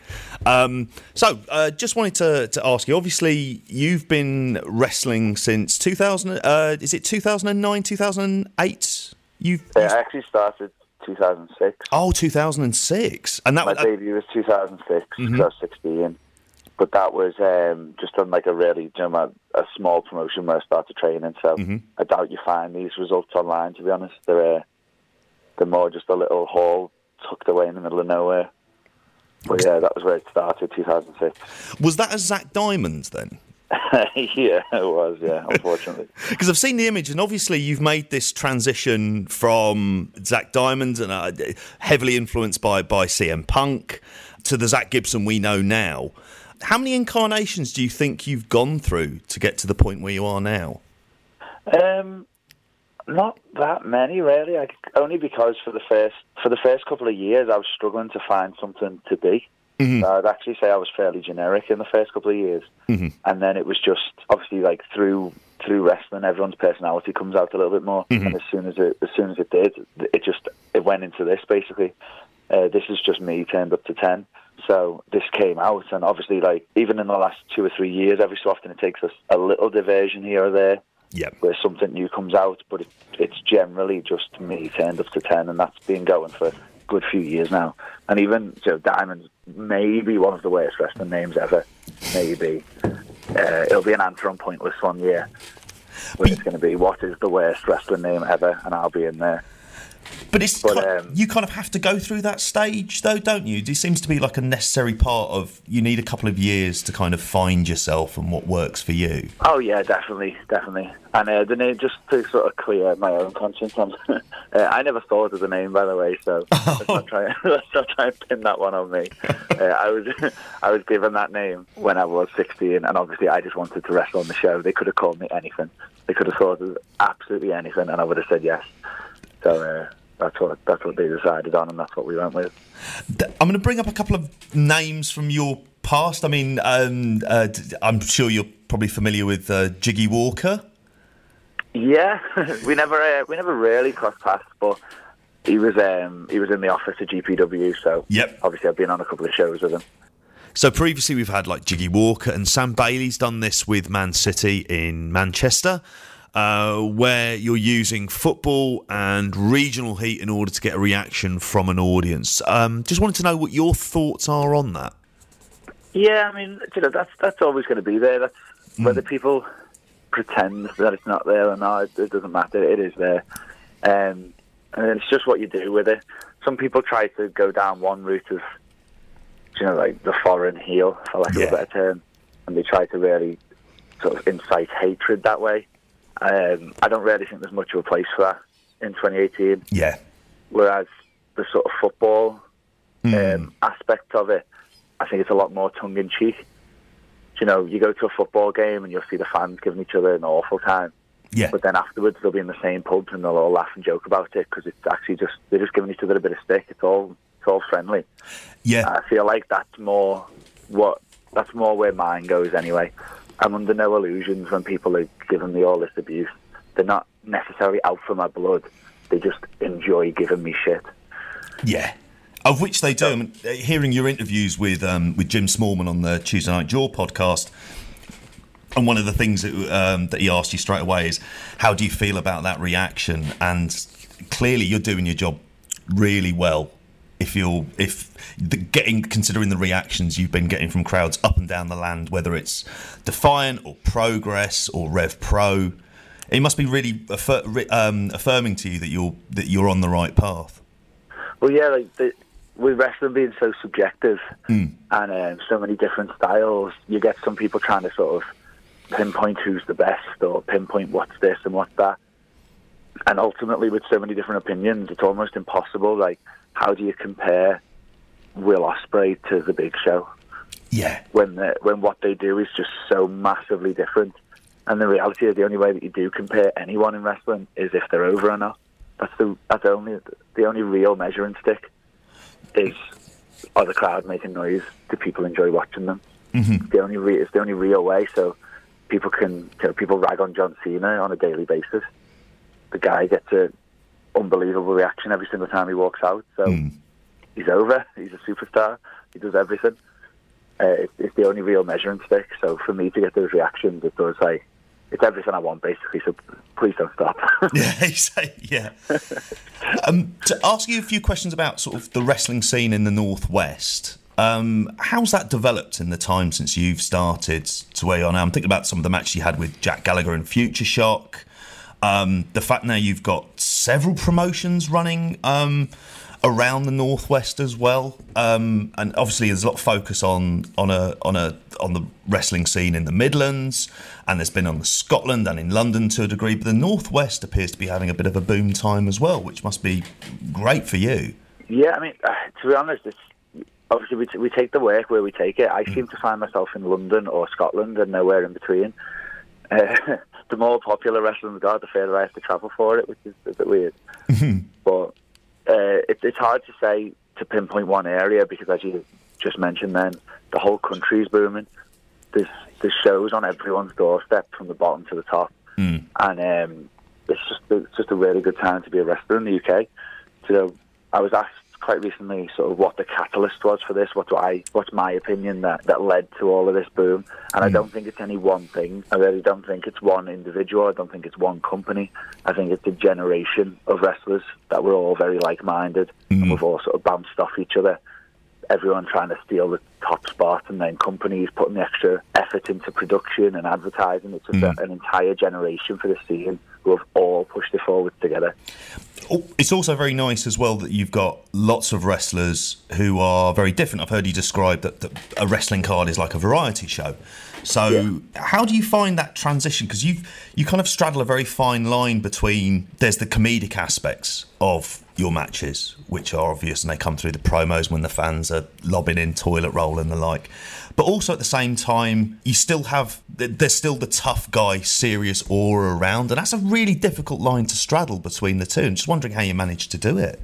Um, so, uh, just wanted to, to ask you. Obviously, you've been wrestling since 2000. Uh, is it 2009, 2008? You've
Yeah, I actually started 2006.
oh 2006, and that
My
was uh,
debut was 2006, so I was 16. But that was um, just on like a really, you know, a, a small promotion where I started training. So I doubt you find these results online. To be honest, they're uh, they're more just a little hall tucked away in the middle of nowhere. But yeah, that was where it started, 2006.
was that a Zack Diamond then?
yeah, it was. Yeah, unfortunately.
Because I've seen the image, and obviously you've made this transition from Zack Diamond and uh, heavily influenced by by CM Punk to the Zack Gibson we know now. How many incarnations do you think you've gone through to get to the point where you are now?
Um, not that many, really. I, only because for the first for the first couple of years, I was struggling to find something to be. Mm-hmm. So I'd actually say I was fairly generic in the first couple of years, mm-hmm. and then it was just obviously like through through wrestling, everyone's personality comes out a little bit more. Mm-hmm. And as soon as it as soon as it did, it just it went into this basically. Uh, this is just me turned up to ten. So this came out, and obviously, like even in the last two or three years, every so often it takes us a little diversion here or there
Yeah.
where something new comes out, but it, it's generally just me turned up to 10, and that's been going for a good few years now. And even so, Diamond's maybe one of the worst wrestling names ever. Maybe. Uh, it'll be an answer on Pointless one year. Where it's going to be, what is the worst wrestling name ever? And I'll be in there.
But it's
But, um,
you kind of have to go through that stage, though, don't you? It seems to be like a necessary part of. You need a couple of years to kind of find yourself and what works for you.
Oh yeah, definitely, definitely. And uh, the name, just to sort of clear my own conscience, on, uh, I never thought of the name, by the way. So let's not try, let's not try and pin that one on me. Uh, I was, I was given that name when I was 16, and obviously I just wanted to wrestle on the show. They could have called me anything. They could have thought of absolutely anything, and I would have said yes. So uh, that's what that's what they decided on, and that's what we went with.
I'm going to bring up a couple of names from your past. I mean, um, uh, I'm sure you're probably familiar with uh, Jiggy Walker.
Yeah, we never uh, we never really crossed paths, but he was um, he was in the office at GPW, so
Yep.
obviously I've been on a couple of shows with him.
So previously we've had like Jiggy Walker and Sam Bailey's done this with Man City in Manchester, uh, where you're using football and regional heat in order to get a reaction from an audience. Um, just wanted to know what your thoughts are on that.
Yeah, I mean, you know, that's that's always going to be there. That's whether people pretend that it's not there or not. It, it doesn't matter. It is there, um, and it's just what you do with it. Some people try to go down one route of, you know, like the foreign heel, for lack of
Yeah.
a better term, and they try to really sort of incite hatred that way. Um, I don't really think there's much of a place for that in 2018.
Yeah.
Whereas the sort of football um, aspect of it, I think it's a lot more tongue in cheek. You know, you go to a football game and you'll see the fans giving each other an awful time,
Yeah.
but then afterwards they'll be in the same pubs and they'll all laugh and joke about it because it's actually just they're just giving each other a bit of stick. It's all it's all friendly.
Yeah.
I feel like that's more what that's more where mine goes anyway. I'm under no illusions when people are giving me all this abuse. They're not necessarily out for my blood. They just enjoy giving me shit.
Yeah. Of which they do. I mean, uh, hearing your interviews with um, with Jim Smallman on the Tuesday Night Jaw podcast, and one of the things that, um, that he asked you straight away is, how do you feel about that reaction? And clearly, you're doing your job really well. If you're if the, getting considering the reactions you've been getting from crowds up and down the land, whether it's Defiant or Progress or Rev Pro, it must be really affir- um, affirming to you that you're that you're on the right path.
Well, yeah, like the, with wrestling being so subjective
mm.
and um, so many different styles, you get some people trying to sort of pinpoint who's the best or pinpoint what's this and what's that. And ultimately, with so many different opinions, it's almost impossible. Like, how do you compare Will Ospreay to the Big Show?
Yeah.
When when what they do is just so massively different. And the reality is, the only way that you do compare anyone in wrestling is if they're over or not. That's the that's only the only real measuring stick is are the crowd making noise? Do people enjoy watching them?
Mm-hmm.
It's the only re- it's the only real way. So people can you know, people rag on John Cena on a daily basis. The guy gets a unbelievable reaction every single time he walks out. So
mm.
he's over. He's a superstar. He does everything. Uh, it's the only real measuring stick. So for me to get those reactions, it does like it's everything I want, basically. So please don't stop.
yeah, yeah. um, to ask you a few questions about sort of the wrestling scene in the northwest. Um, how's that developed in the time since you've started to where you are now? I'm thinking about some of the matches you had with Jack Gallagher and Future Shock. Um, the fact now you've got several promotions running um, around the northwest as well, um, and obviously there's a lot of focus on on a on a on the wrestling scene in the Midlands, and there's been on the Scotland and in London to a degree. But the northwest appears to be having a bit of a boom time as well, which must be great for you.
Yeah, I mean, uh, to be honest, it's obviously we, t- we take the work where we take it. I mm. seem to find myself in London or Scotland and nowhere in between. Uh, the more popular wrestling's got, the further I have to travel for it, which is a bit weird. but uh, it, it's hard to say to pinpoint one area because, as you just mentioned, then the whole country is booming. There's there's shows on everyone's doorstep from the bottom to the top,
mm.
and um, it's just it's just a really good time to be a wrestler in the UK. So I was asked quite recently sort of what the catalyst was for this. What do I? What's my opinion that that led to all of this boom? And mm. I hmm. don't think it's any one thing. I really don't think it's one individual. I don't think it's one company. I think it's a generation of wrestlers that were all very like-minded mm. and we've all sort of bounced off each other. Everyone trying to steal the top spot, and then companies putting the extra effort into production and advertising. It's mm. a, an entire generation for the scene have all pushed it forward together.
Oh, it's also very nice as well that you've got lots of wrestlers who are very different. I've heard you describe that, that a wrestling card is like a variety show. So, yeah. how do you find that transition? Because you you kind of straddle a very fine line between there's the comedic aspects of your matches, which are obvious and they come through the promos when the fans are lobbing in toilet roll and the like. But also at the same time, you still have there's still the tough guy, serious aura around, and that's a really difficult line to straddle between the two. I'm just wondering how you managed to do it.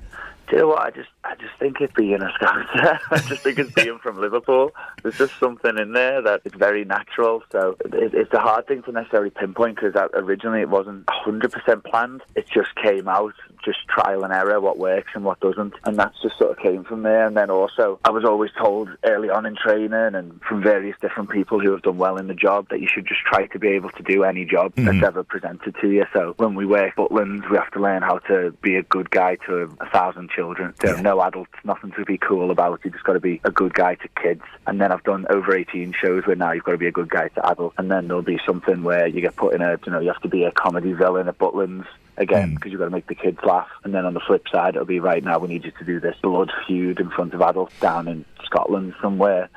Do you know what? I just, I just think it's being a Scouser. I just think it's being from Liverpool. There's just something in there that it's very natural. So it, it's a hard thing to necessarily pinpoint because originally it wasn't 100% planned. It just came out just trial and error, what works and what doesn't. And that's just sort of came from there. And then also, I was always told early on in training and from various different people who have done well in the job that you should just try to be able to do any job mm-hmm. that's ever presented to you. So when we work Butlins, we have to learn how to be a good guy to a, thousand children. There yeah. no adults, nothing to be cool about. You just got to be a good guy to kids. And then I've done over 18 shows where now you've got to be a good guy to adults. And then there'll be something where you get put in a, you know, you have to be a comedy villain at Butlins again because mm. you've got to make the kids laugh. And then on the flip side, it'll be right now we need you to do this blood feud in front of adults down in Scotland somewhere.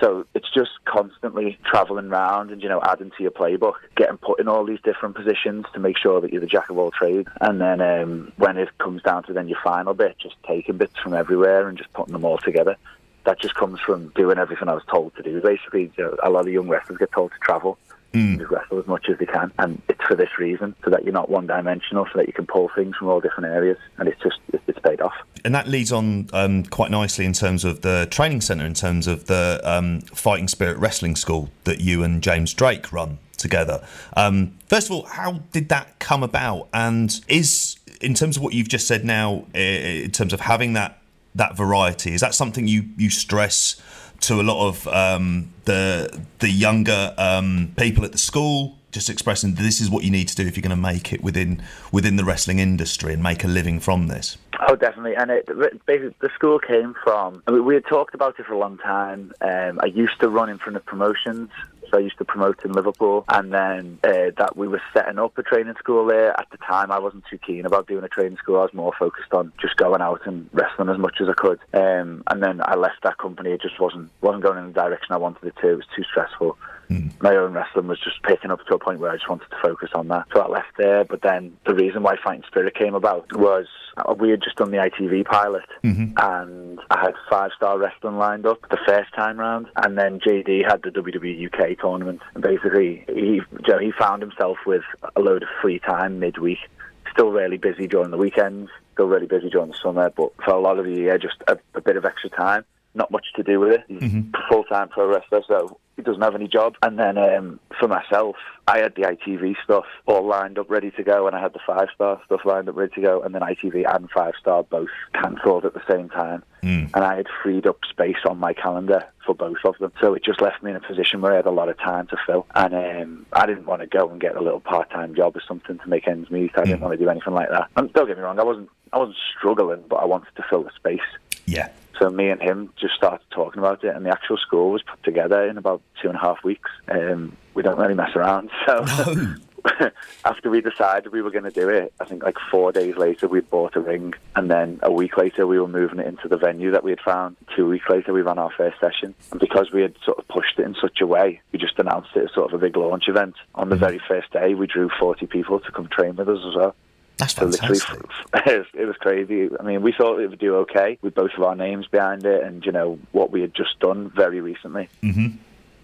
So it's just constantly travelling around and you know adding to your playbook, getting put in all these different positions to make sure that you're the jack of all trades. And then um, when it comes down to then your final bit, just taking bits from everywhere and just putting them all together. That just comes from doing everything I was told to do. Basically, you know, a lot of young wrestlers get told to travel
mm.
just wrestle as much as they can. And it's for this reason, so that you're not one dimensional, so that you can pull things from all different areas. And it's just, it's paid off.
And that leads on um, quite nicely in terms of the training centre, in terms of the um, Fighting Spirit Wrestling School that you and James Drake run together. Um, first of all, how did that come about? And is, in terms of what you've just said now, in terms of having that that variety, is that something you, you stress to a lot of um, the the younger um, people at the school, just expressing this is what you need to do if you're going to make it within within the wrestling industry and make a living from this.
Oh, definitely. And it, basically, the school came from. I mean, we had talked about it for a long time. Um, I used to run Infinite promotions so I used to promote in Liverpool, and then uh, that we were setting up a training school there. At the time, I wasn't too keen about doing a training school. I was more focused on just going out and wrestling as much as I could. Um, and then I left that company. It just wasn't wasn't going in the direction I wanted it to. It was too stressful. Mm. My own wrestling was just picking up to a point where I just wanted to focus on that. So I left there. But then the reason why Fighting Spirit came about was uh, we had just done the ITV pilot, mm-hmm. and I had five star wrestling lined up the first time round, and then JD had the WWE UK tournament. And basically, he know, he found himself with a load of free time midweek. Still really busy during the weekends, still really busy during the summer, but for a lot of the year, just a, a bit of extra time not much to do with it. Mm-hmm. full time pro wrestler, so he doesn't have any job. And then um, for myself, I had the ITV stuff all lined up, ready to go, and I had the five star stuff lined up, ready to go. And then ITV and five star both cancelled at the same time, mm. and I had freed up space on my calendar for both of them. So it just left me in a position where I had a lot of time to fill, and um, I didn't want to go and get a little part time job or something to make ends meet. I didn't mm. want to do anything like that. And don't get me wrong, I wasn't I wasn't struggling, but I wanted to fill the space.
Yeah.
So me and him just started talking about it, and the actual score was put together in about two and a half weeks. Um, we don't really mess around, so. No. after we decided we were going to do it, I think like four days later we'd bought a ring, and then a week later we were moving it into the venue that we had found. Two weeks later we ran our first session, and because we had sort of pushed it in such a way, we just announced it as sort of a big launch event. On the mm. very first day, we drew 40 people to come train with us as well.
That's fantastic.
it was crazy. I mean, we thought it would do okay with both of our names behind it, and you know what we had just done very recently. Mm-hmm.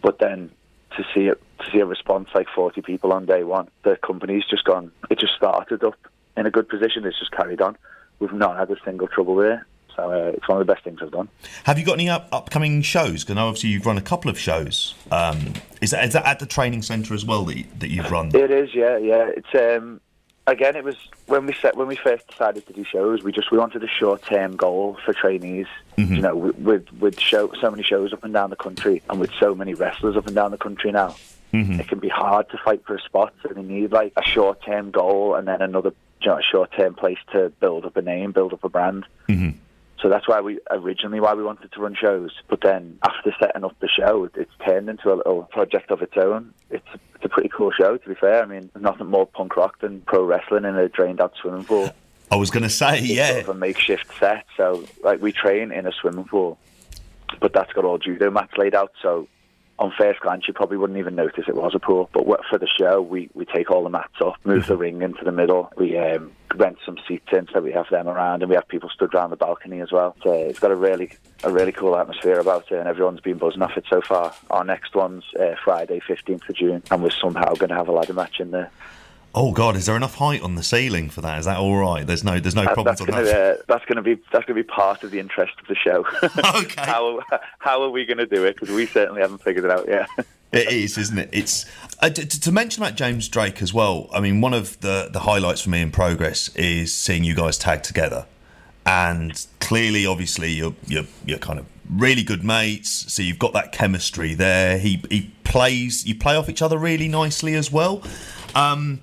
But then to see it, to see a response like 40 people on day one, the company's just gone. It just started up in a good position. It's just carried on. We've not had a single trouble there. So uh, it's one of the best things I've done.
Have you got any up- upcoming shows? Because obviously you've run a couple of shows. Um, is, that, is that at the training centre as well that, you, that you've run?
It is, yeah, yeah. It's um, again, it was when we set when we first decided to do shows. We just we wanted a short term goal for trainees. Mm-hmm. You know, with with show so many shows up and down the country, and with so many wrestlers up and down the country now, mm-hmm. it can be hard to fight for a spot. So they need like a short term goal and then another you know, short term place to build up a name, build up a brand. Mm-hmm. So that's why we originally why we wanted to run shows. But then after setting up the show, it's turned into a little project of its own. It's it's a pretty cool show, to be fair. I mean, nothing more punk rock than pro wrestling in a drained out swimming pool.
I was going to say,
it's
yeah,
sort of a makeshift set. So like we train in a swimming pool, but that's got all judo mats laid out. So on first glance, you probably wouldn't even notice it was a pool. But for the show, we, we take all the mats off, move the ring into the middle. We um, rent some seats in so we have them around, and we have people stood around the balcony as well. So it's got a really a really cool atmosphere about it, and everyone's been buzzing off it so far. Our next one's uh, Friday, 15th of June, and we're somehow going to have a ladder match in there.
Oh God, is there enough height on the ceiling for that? Is that all right? There's no, there's no uh, problems
on
gonna,
that. Uh, that's going to be that's going to be part of the interest of the show.
okay.
how how are we going to do it? Because we certainly haven't figured it out yet.
it is, isn't it? It's uh, to, to, mention about James Drake as well. I mean, one of the the highlights for me in progress is seeing you guys tag together, and clearly, obviously, you're you're you're kind of really good mates. So you've got that chemistry there. He he plays. You play off each other really nicely as well. Um,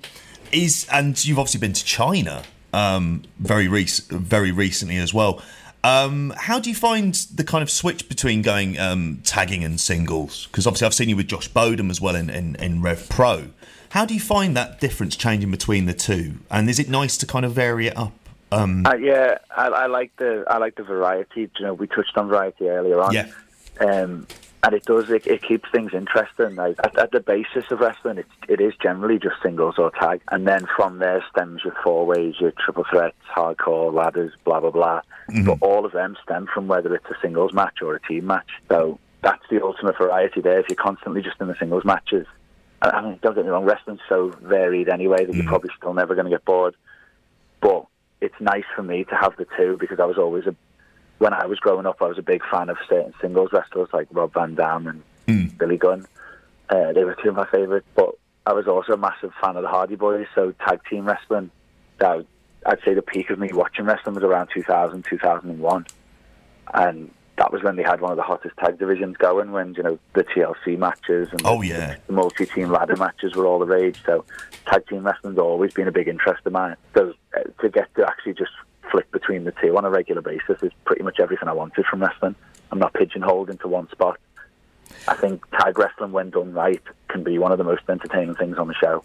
is and you've obviously been to China um, very rec- very recently as well. Um, how do you find the kind of switch between going um, tagging and singles? Because obviously I've seen you with Josh Bodom as well in, in, in Rev Pro. How do you find that difference changing between the two? And is it nice to kind of vary it up?
Um, uh, yeah, I, I, like the I like the variety. You know, we touched on variety earlier on.
Yeah.
Um, and it does it, it keeps things interesting. Like at, at, the basis of wrestling, it, it is generally just singles or tag, and then from there stems your four ways, your triple threats, hardcore, ladders, blah blah blah. Mm-hmm. But all of them stem from whether it's a singles match or a team match. So that's the ultimate variety there. If you're constantly just in the singles matches, I mean, don't get me wrong, wrestling's so varied anyway that mm-hmm. you're probably still never going to get bored. But it's nice for me to have the two because I was always a when I was growing up, I was a big fan of certain singles wrestlers like Rob Van Dam and mm. Billy Gunn. Uh, they were two of my favourites, but I was also a massive fan of the Hardy Boys. So tag team wrestling, that I'd say the peak of me watching wrestling was around 2000, 2001, and that was when they had one of the hottest tag divisions going. When you know the TLC matches and
oh
the,
yeah,
the multi-team ladder matches were all the rage. So tag team wrestling's always been a big interest of mine. So uh, to get to actually just flick between the two on a regular basis is pretty much everything I wanted from wrestling. I'm not pigeonholed into one spot. I think tag wrestling, when done right, can be one of the most entertaining things on the show.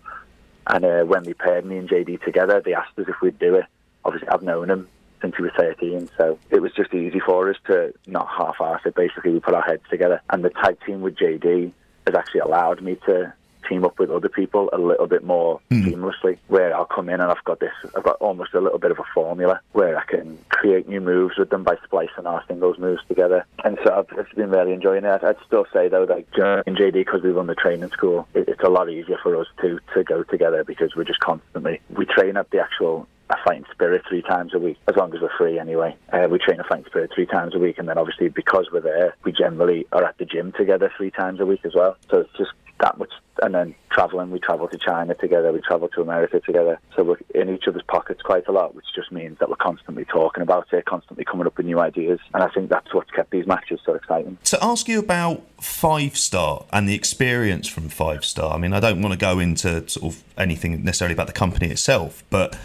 And uh, when they paired me and JD together, they asked us if we'd do it. Obviously, I've known him since he was 13, so it was just easy for us to not half-ass it. Basically, we put our heads together, and the tag team with JD has actually allowed me to team up with other people a little bit more mm. seamlessly. Where I'll come in and I've got this, I've got almost a little bit of a formula where I can create new moves with them by splicing our singles moves together. And so I've, been really enjoying it. I'd still say though, that in JD because we run the training school, it, it's a lot easier for us to to go together because we're just constantly we train at the actual a fighting spirit three times a week, as long as we're free anyway. Uh, we train a fighting spirit three times a week, and then obviously because we're there, we generally are at the gym together three times a week as well. So it's just that much. And then traveling, we travel to China together, we travel to America together. So we're in each other's pockets quite a lot, which just means that we're constantly talking about it, constantly coming up with new ideas. And I think that's what's kept these matches so exciting.
To ask you about Five Star and the experience from Five Star, I mean, I don't want to go into sort of anything necessarily about the company itself, but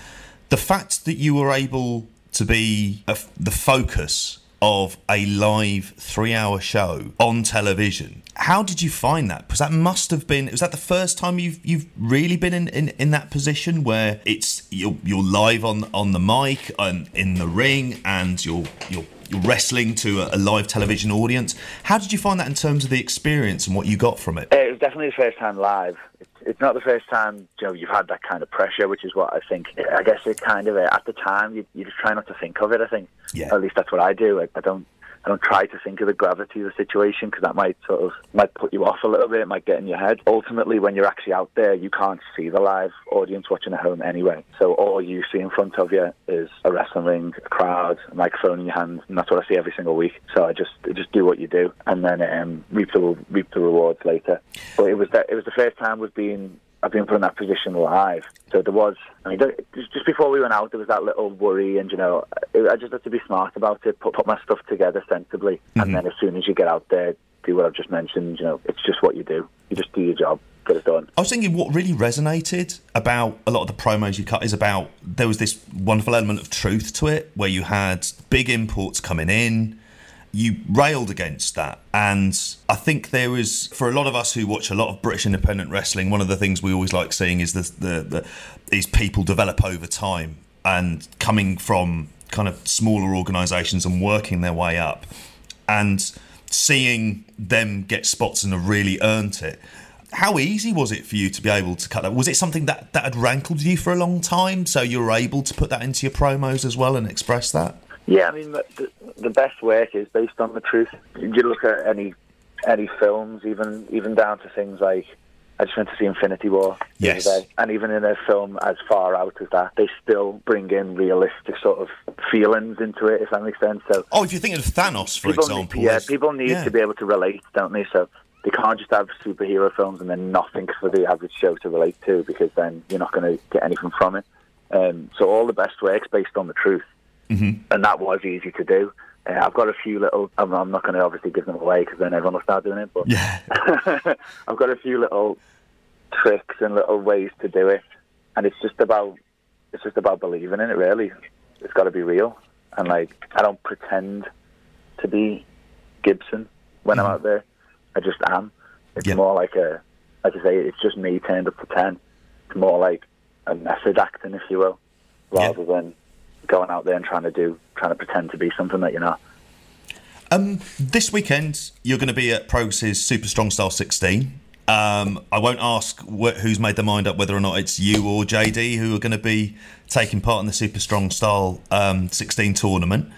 the fact that you were able to be a, the focus of a live three hour show on television. How did you find that? Because that must have been was that the first time you've you've really been in, in, in that position where it's you're you're live on on the mic and in the ring and you're you're you're wrestling to a, a live television audience. How did you find that in terms of the experience and what you got from it?
It was definitely the first time live. It's, it's not the first time you know you've had that kind of pressure, which is what I think. I guess it kind of at the time you, you just try not to think of it. I think,
yeah.
at least that's what I do. I, I don't I don't try to think of the gravity of the situation because that might sort of might put you off a little bit. It might get in your head. Ultimately, when you're actually out there, you can't see the live audience watching at home anyway. So all you see in front of you is a wrestling ring, a crowd, a microphone in your hand, and that's what I see every single week. So I just I just do what you do, and then um, reap the reap the rewards later. But it was that it was the first time we've been I've been put in that position live. So there was, I mean, just before we went out, there was that little worry, and you know, I just had to be smart about it, put, put my stuff together sensibly, mm-hmm. and then as soon as you get out there, do what I've just mentioned. You know, it's just what you do. You just do your job. Get it done.
I was thinking what really resonated about a lot of the promos you cut is about there was this wonderful element of truth to it where you had big imports coming in, you railed against that. And I think there is, for a lot of us who watch a lot of British independent wrestling, one of the things we always like seeing is the, the, the these people develop over time and coming from kind of smaller organisations and working their way up, and seeing them get spots and have really earned it. How easy was it for you to be able to cut that? Was it something that, that had rankled you for a long time, so you were able to put that into your promos as well and express that?
Yeah, I mean, the, the best work is based on the truth. You look at any any films, even even down to things like I just went to see Infinity War
yes. other day,
and even in a film as far out as that, they still bring in realistic sort of feelings into it, if that makes sense. So,
oh, if you're thinking of Thanos, for example,
need, yeah, people need yeah. to be able to relate, don't they? So they can't just have superhero films and then nothing for the average show to relate to, because then you're not going to get anything from it. Um, so all the best work's based on the truth,
mm-hmm.
and that was easy to do. Uh, I've got a few little. I'm, I'm not going to obviously give them away because then everyone will start doing it. But
yeah,
I've got a few little tricks and little ways to do it, and it's just about it's just about believing in it. Really, it's got to be real, and like I don't pretend to be Gibson when mm-hmm. I'm out there. I just am. It's yep. more like a, like I say, it's just me turned up to ten. It's more like a method acting, if you will, rather yep. than going out there and trying to do, trying to pretend to be something that you're not.
Um, this weekend, you're going to be at Progress's Super Strong Style 16. Um, I won't ask wh- who's made their mind up whether or not it's you or JD who are going to be taking part in the Super Strong Style um, 16 tournament.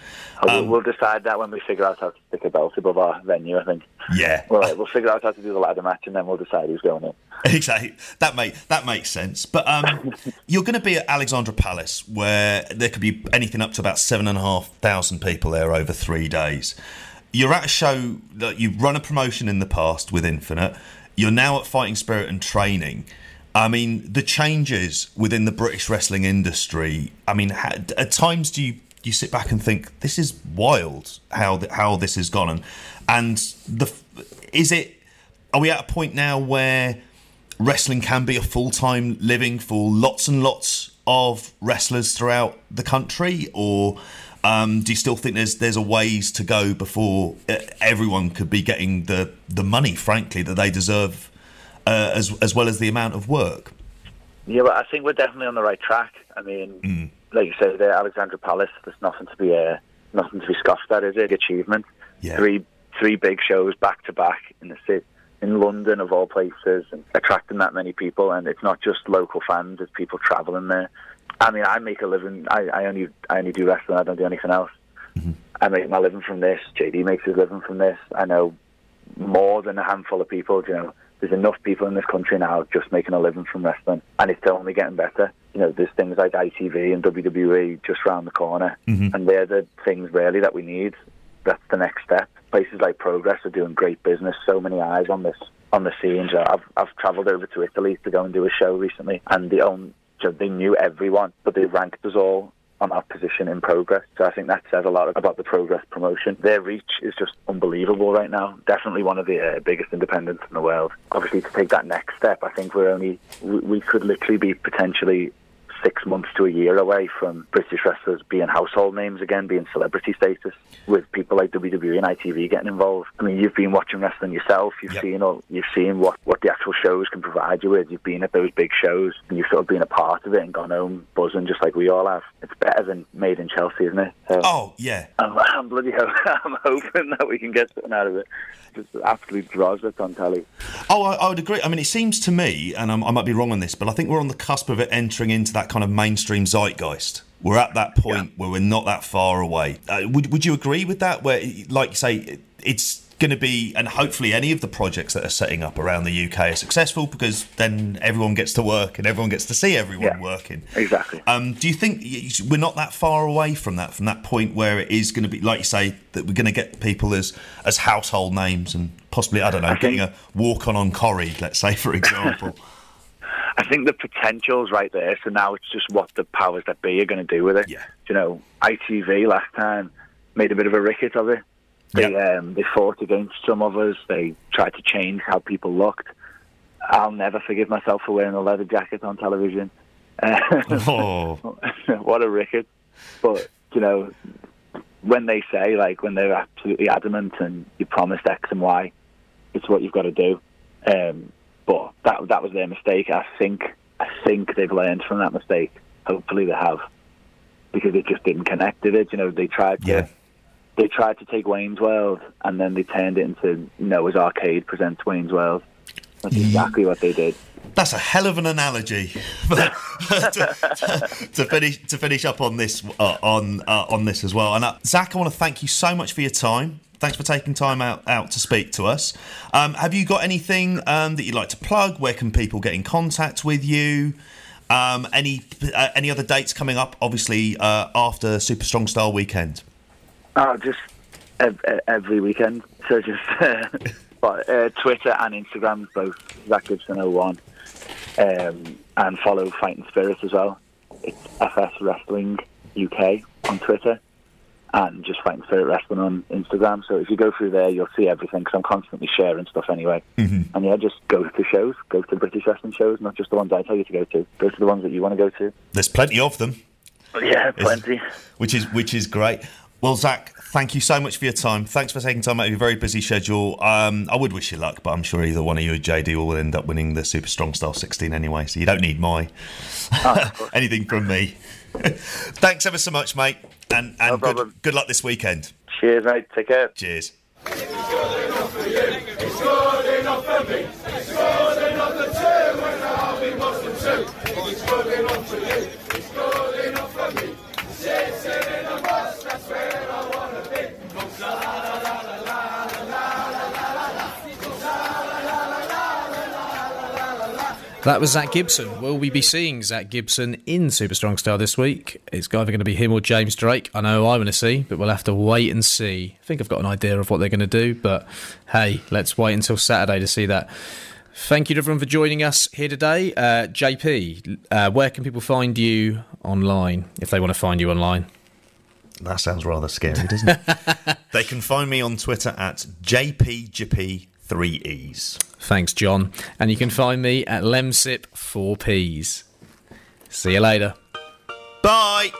Um, we'll decide that when we figure out how to stick a belt above our venue. I think.
Yeah.
Well, we'll figure out how to do the ladder match, and then we'll decide who's going in.
Exactly. That make that makes sense. But um, you're going to be at Alexandra Palace, where there could be anything up to about seven and a half thousand people there over three days. You're at a show that you've run a promotion in the past with Infinite. You're now at Fighting Spirit and Training. I mean, the changes within the British wrestling industry. I mean, at times do you you sit back and think this is wild how th- how this has gone and and the is it are we at a point now where wrestling can be a full-time living for lots and lots of wrestlers throughout the country or um, do you still think there's there's a ways to go before uh, everyone could be getting the the money frankly that they deserve uh, as as well as the amount of work
yeah, well, I think we're definitely on the right track. I mean, mm. Like you say, the Alexandra Palace. There's nothing to be uh, nothing to be scoffed at. Is it achievement? Yeah. Three three big shows back to back in the city, in London of all places, and attracting that many people. And it's not just local fans; it's people travelling there. I mean, I make a living. I, I only I only do wrestling. I don't do anything else. Mm-hmm. I make my living from this. JD makes his living from this. I know more than a handful of people. You know, there's enough people in this country now just making a living from wrestling, and it's only getting better. You know, there's things like ITV and WWE just round the corner, mm-hmm. and they're the things really that we need. That's the next step. Places like Progress are doing great business. So many eyes on this on the scene. I've I've travelled over to Italy to go and do a show recently, and they own they knew everyone, but they ranked us all on our position in progress. So I think that says a lot about the progress promotion. Their reach is just unbelievable right now. Definitely one of the uh, biggest independents in the world. Obviously, to take that next step, I think we're only we, we could literally be potentially six months to a year away from British wrestlers being household names again, being celebrity status, with people like WWE and ITV getting involved. I mean, you've been watching wrestling yourself. You've yep. seen all, you've seen what, what the actual shows can provide you with. You've been at those big shows, and you've sort of been a part of it and gone home buzzing, just like we all have. It's better than Made in Chelsea, isn't it?
So oh yeah.
I'm, I'm bloody. I'm hoping that we can get something out of it just absolutely draws it on telly.
Oh, I, I, would agree. I mean, it seems to me, and I'm, i might be wrong on this, but I think we're on the cusp of it entering into that kind of mainstream zeitgeist. We're at that point yeah. where we're not that far away. Uh, would Would you agree with that? Where, like you say, it's going to be, and hopefully any of the projects that are setting up around the UK are successful because then everyone gets to work and everyone gets to see everyone yeah, working.
Exactly.
Um, do you think we're not that far away from that, from that point where it is going to be, like you say, that we're going to get people as as household names and possibly, I don't know, I getting think, a walk on on Corrie, let's say, for example.
I think the potential's right there. So now it's just what the powers that be are going to do with it.
Yeah.
You know, ITV last time made a bit of a ricket of it. They yep. um, they fought against some of us. They tried to change how people looked. I'll never forgive myself for wearing a leather jacket on television. oh. what a ricket! But you know, when they say like when they're absolutely adamant and you promised X and Y, it's what you've got to do. Um, but that that was their mistake. I think I think they've learned from that mistake. Hopefully they have, because it just didn't connect, did it? You know, they tried to
yeah
they tried to take Wayne's World and then they turned it into Noah's Arcade presents Wayne's World. That's exactly what they did.
That's a hell of an analogy to, to, to, finish to finish up on this uh, on uh, on this as well. And uh, Zack, I want to thank you so much for your time. Thanks for taking time out, out to speak to us. Um, have you got anything um, that you'd like to plug? Where can people get in contact with you? Um, any uh, any other dates coming up? Obviously, uh, after Super Strong Style weekend.
Oh, just every weekend. So just uh, uh, Twitter and Instagram, both Zack Gibson 01. Um, and follow Fighting Spirit as well. It's FS Wrestling UK on Twitter and just Fighting Spirit Wrestling on Instagram. So if you go through there, you'll see everything because I'm constantly sharing stuff anyway. Mm-hmm. And yeah, just go to shows, go to British wrestling shows, not just the ones I tell you to go to. Go to the ones that you want to go to.
There's plenty of them.
Yeah, plenty.
It's, which is which is great. Well, Zack, thank you so much for your time. Thanks for taking time out of your very busy schedule. Um, I would wish you luck, but I'm sure either one of you or JD will end up winning the Super Strong Style 16 anyway, so you don't need my oh, anything from me. Thanks ever so much, mate, and, and no good, good luck this weekend.
Cheers, mate. Take care.
Cheers.
That was Zack Gibson. Will we be seeing Zack Gibson in Super Strong Style this week? It's either going to be him or James Drake. I know I want to see, but we'll have to wait and see. I think I've got an idea of what they're going to do, but hey, let's wait until Saturday to see that. Thank you to everyone for joining us here today. Uh, JP, uh, where can people find you online if they want to find you online?
That sounds rather scary, doesn't it? they can find me on Twitter at JPGP3Es.
Thanks, John. And you can find me at Lemsip4Ps. See you later.
Bye.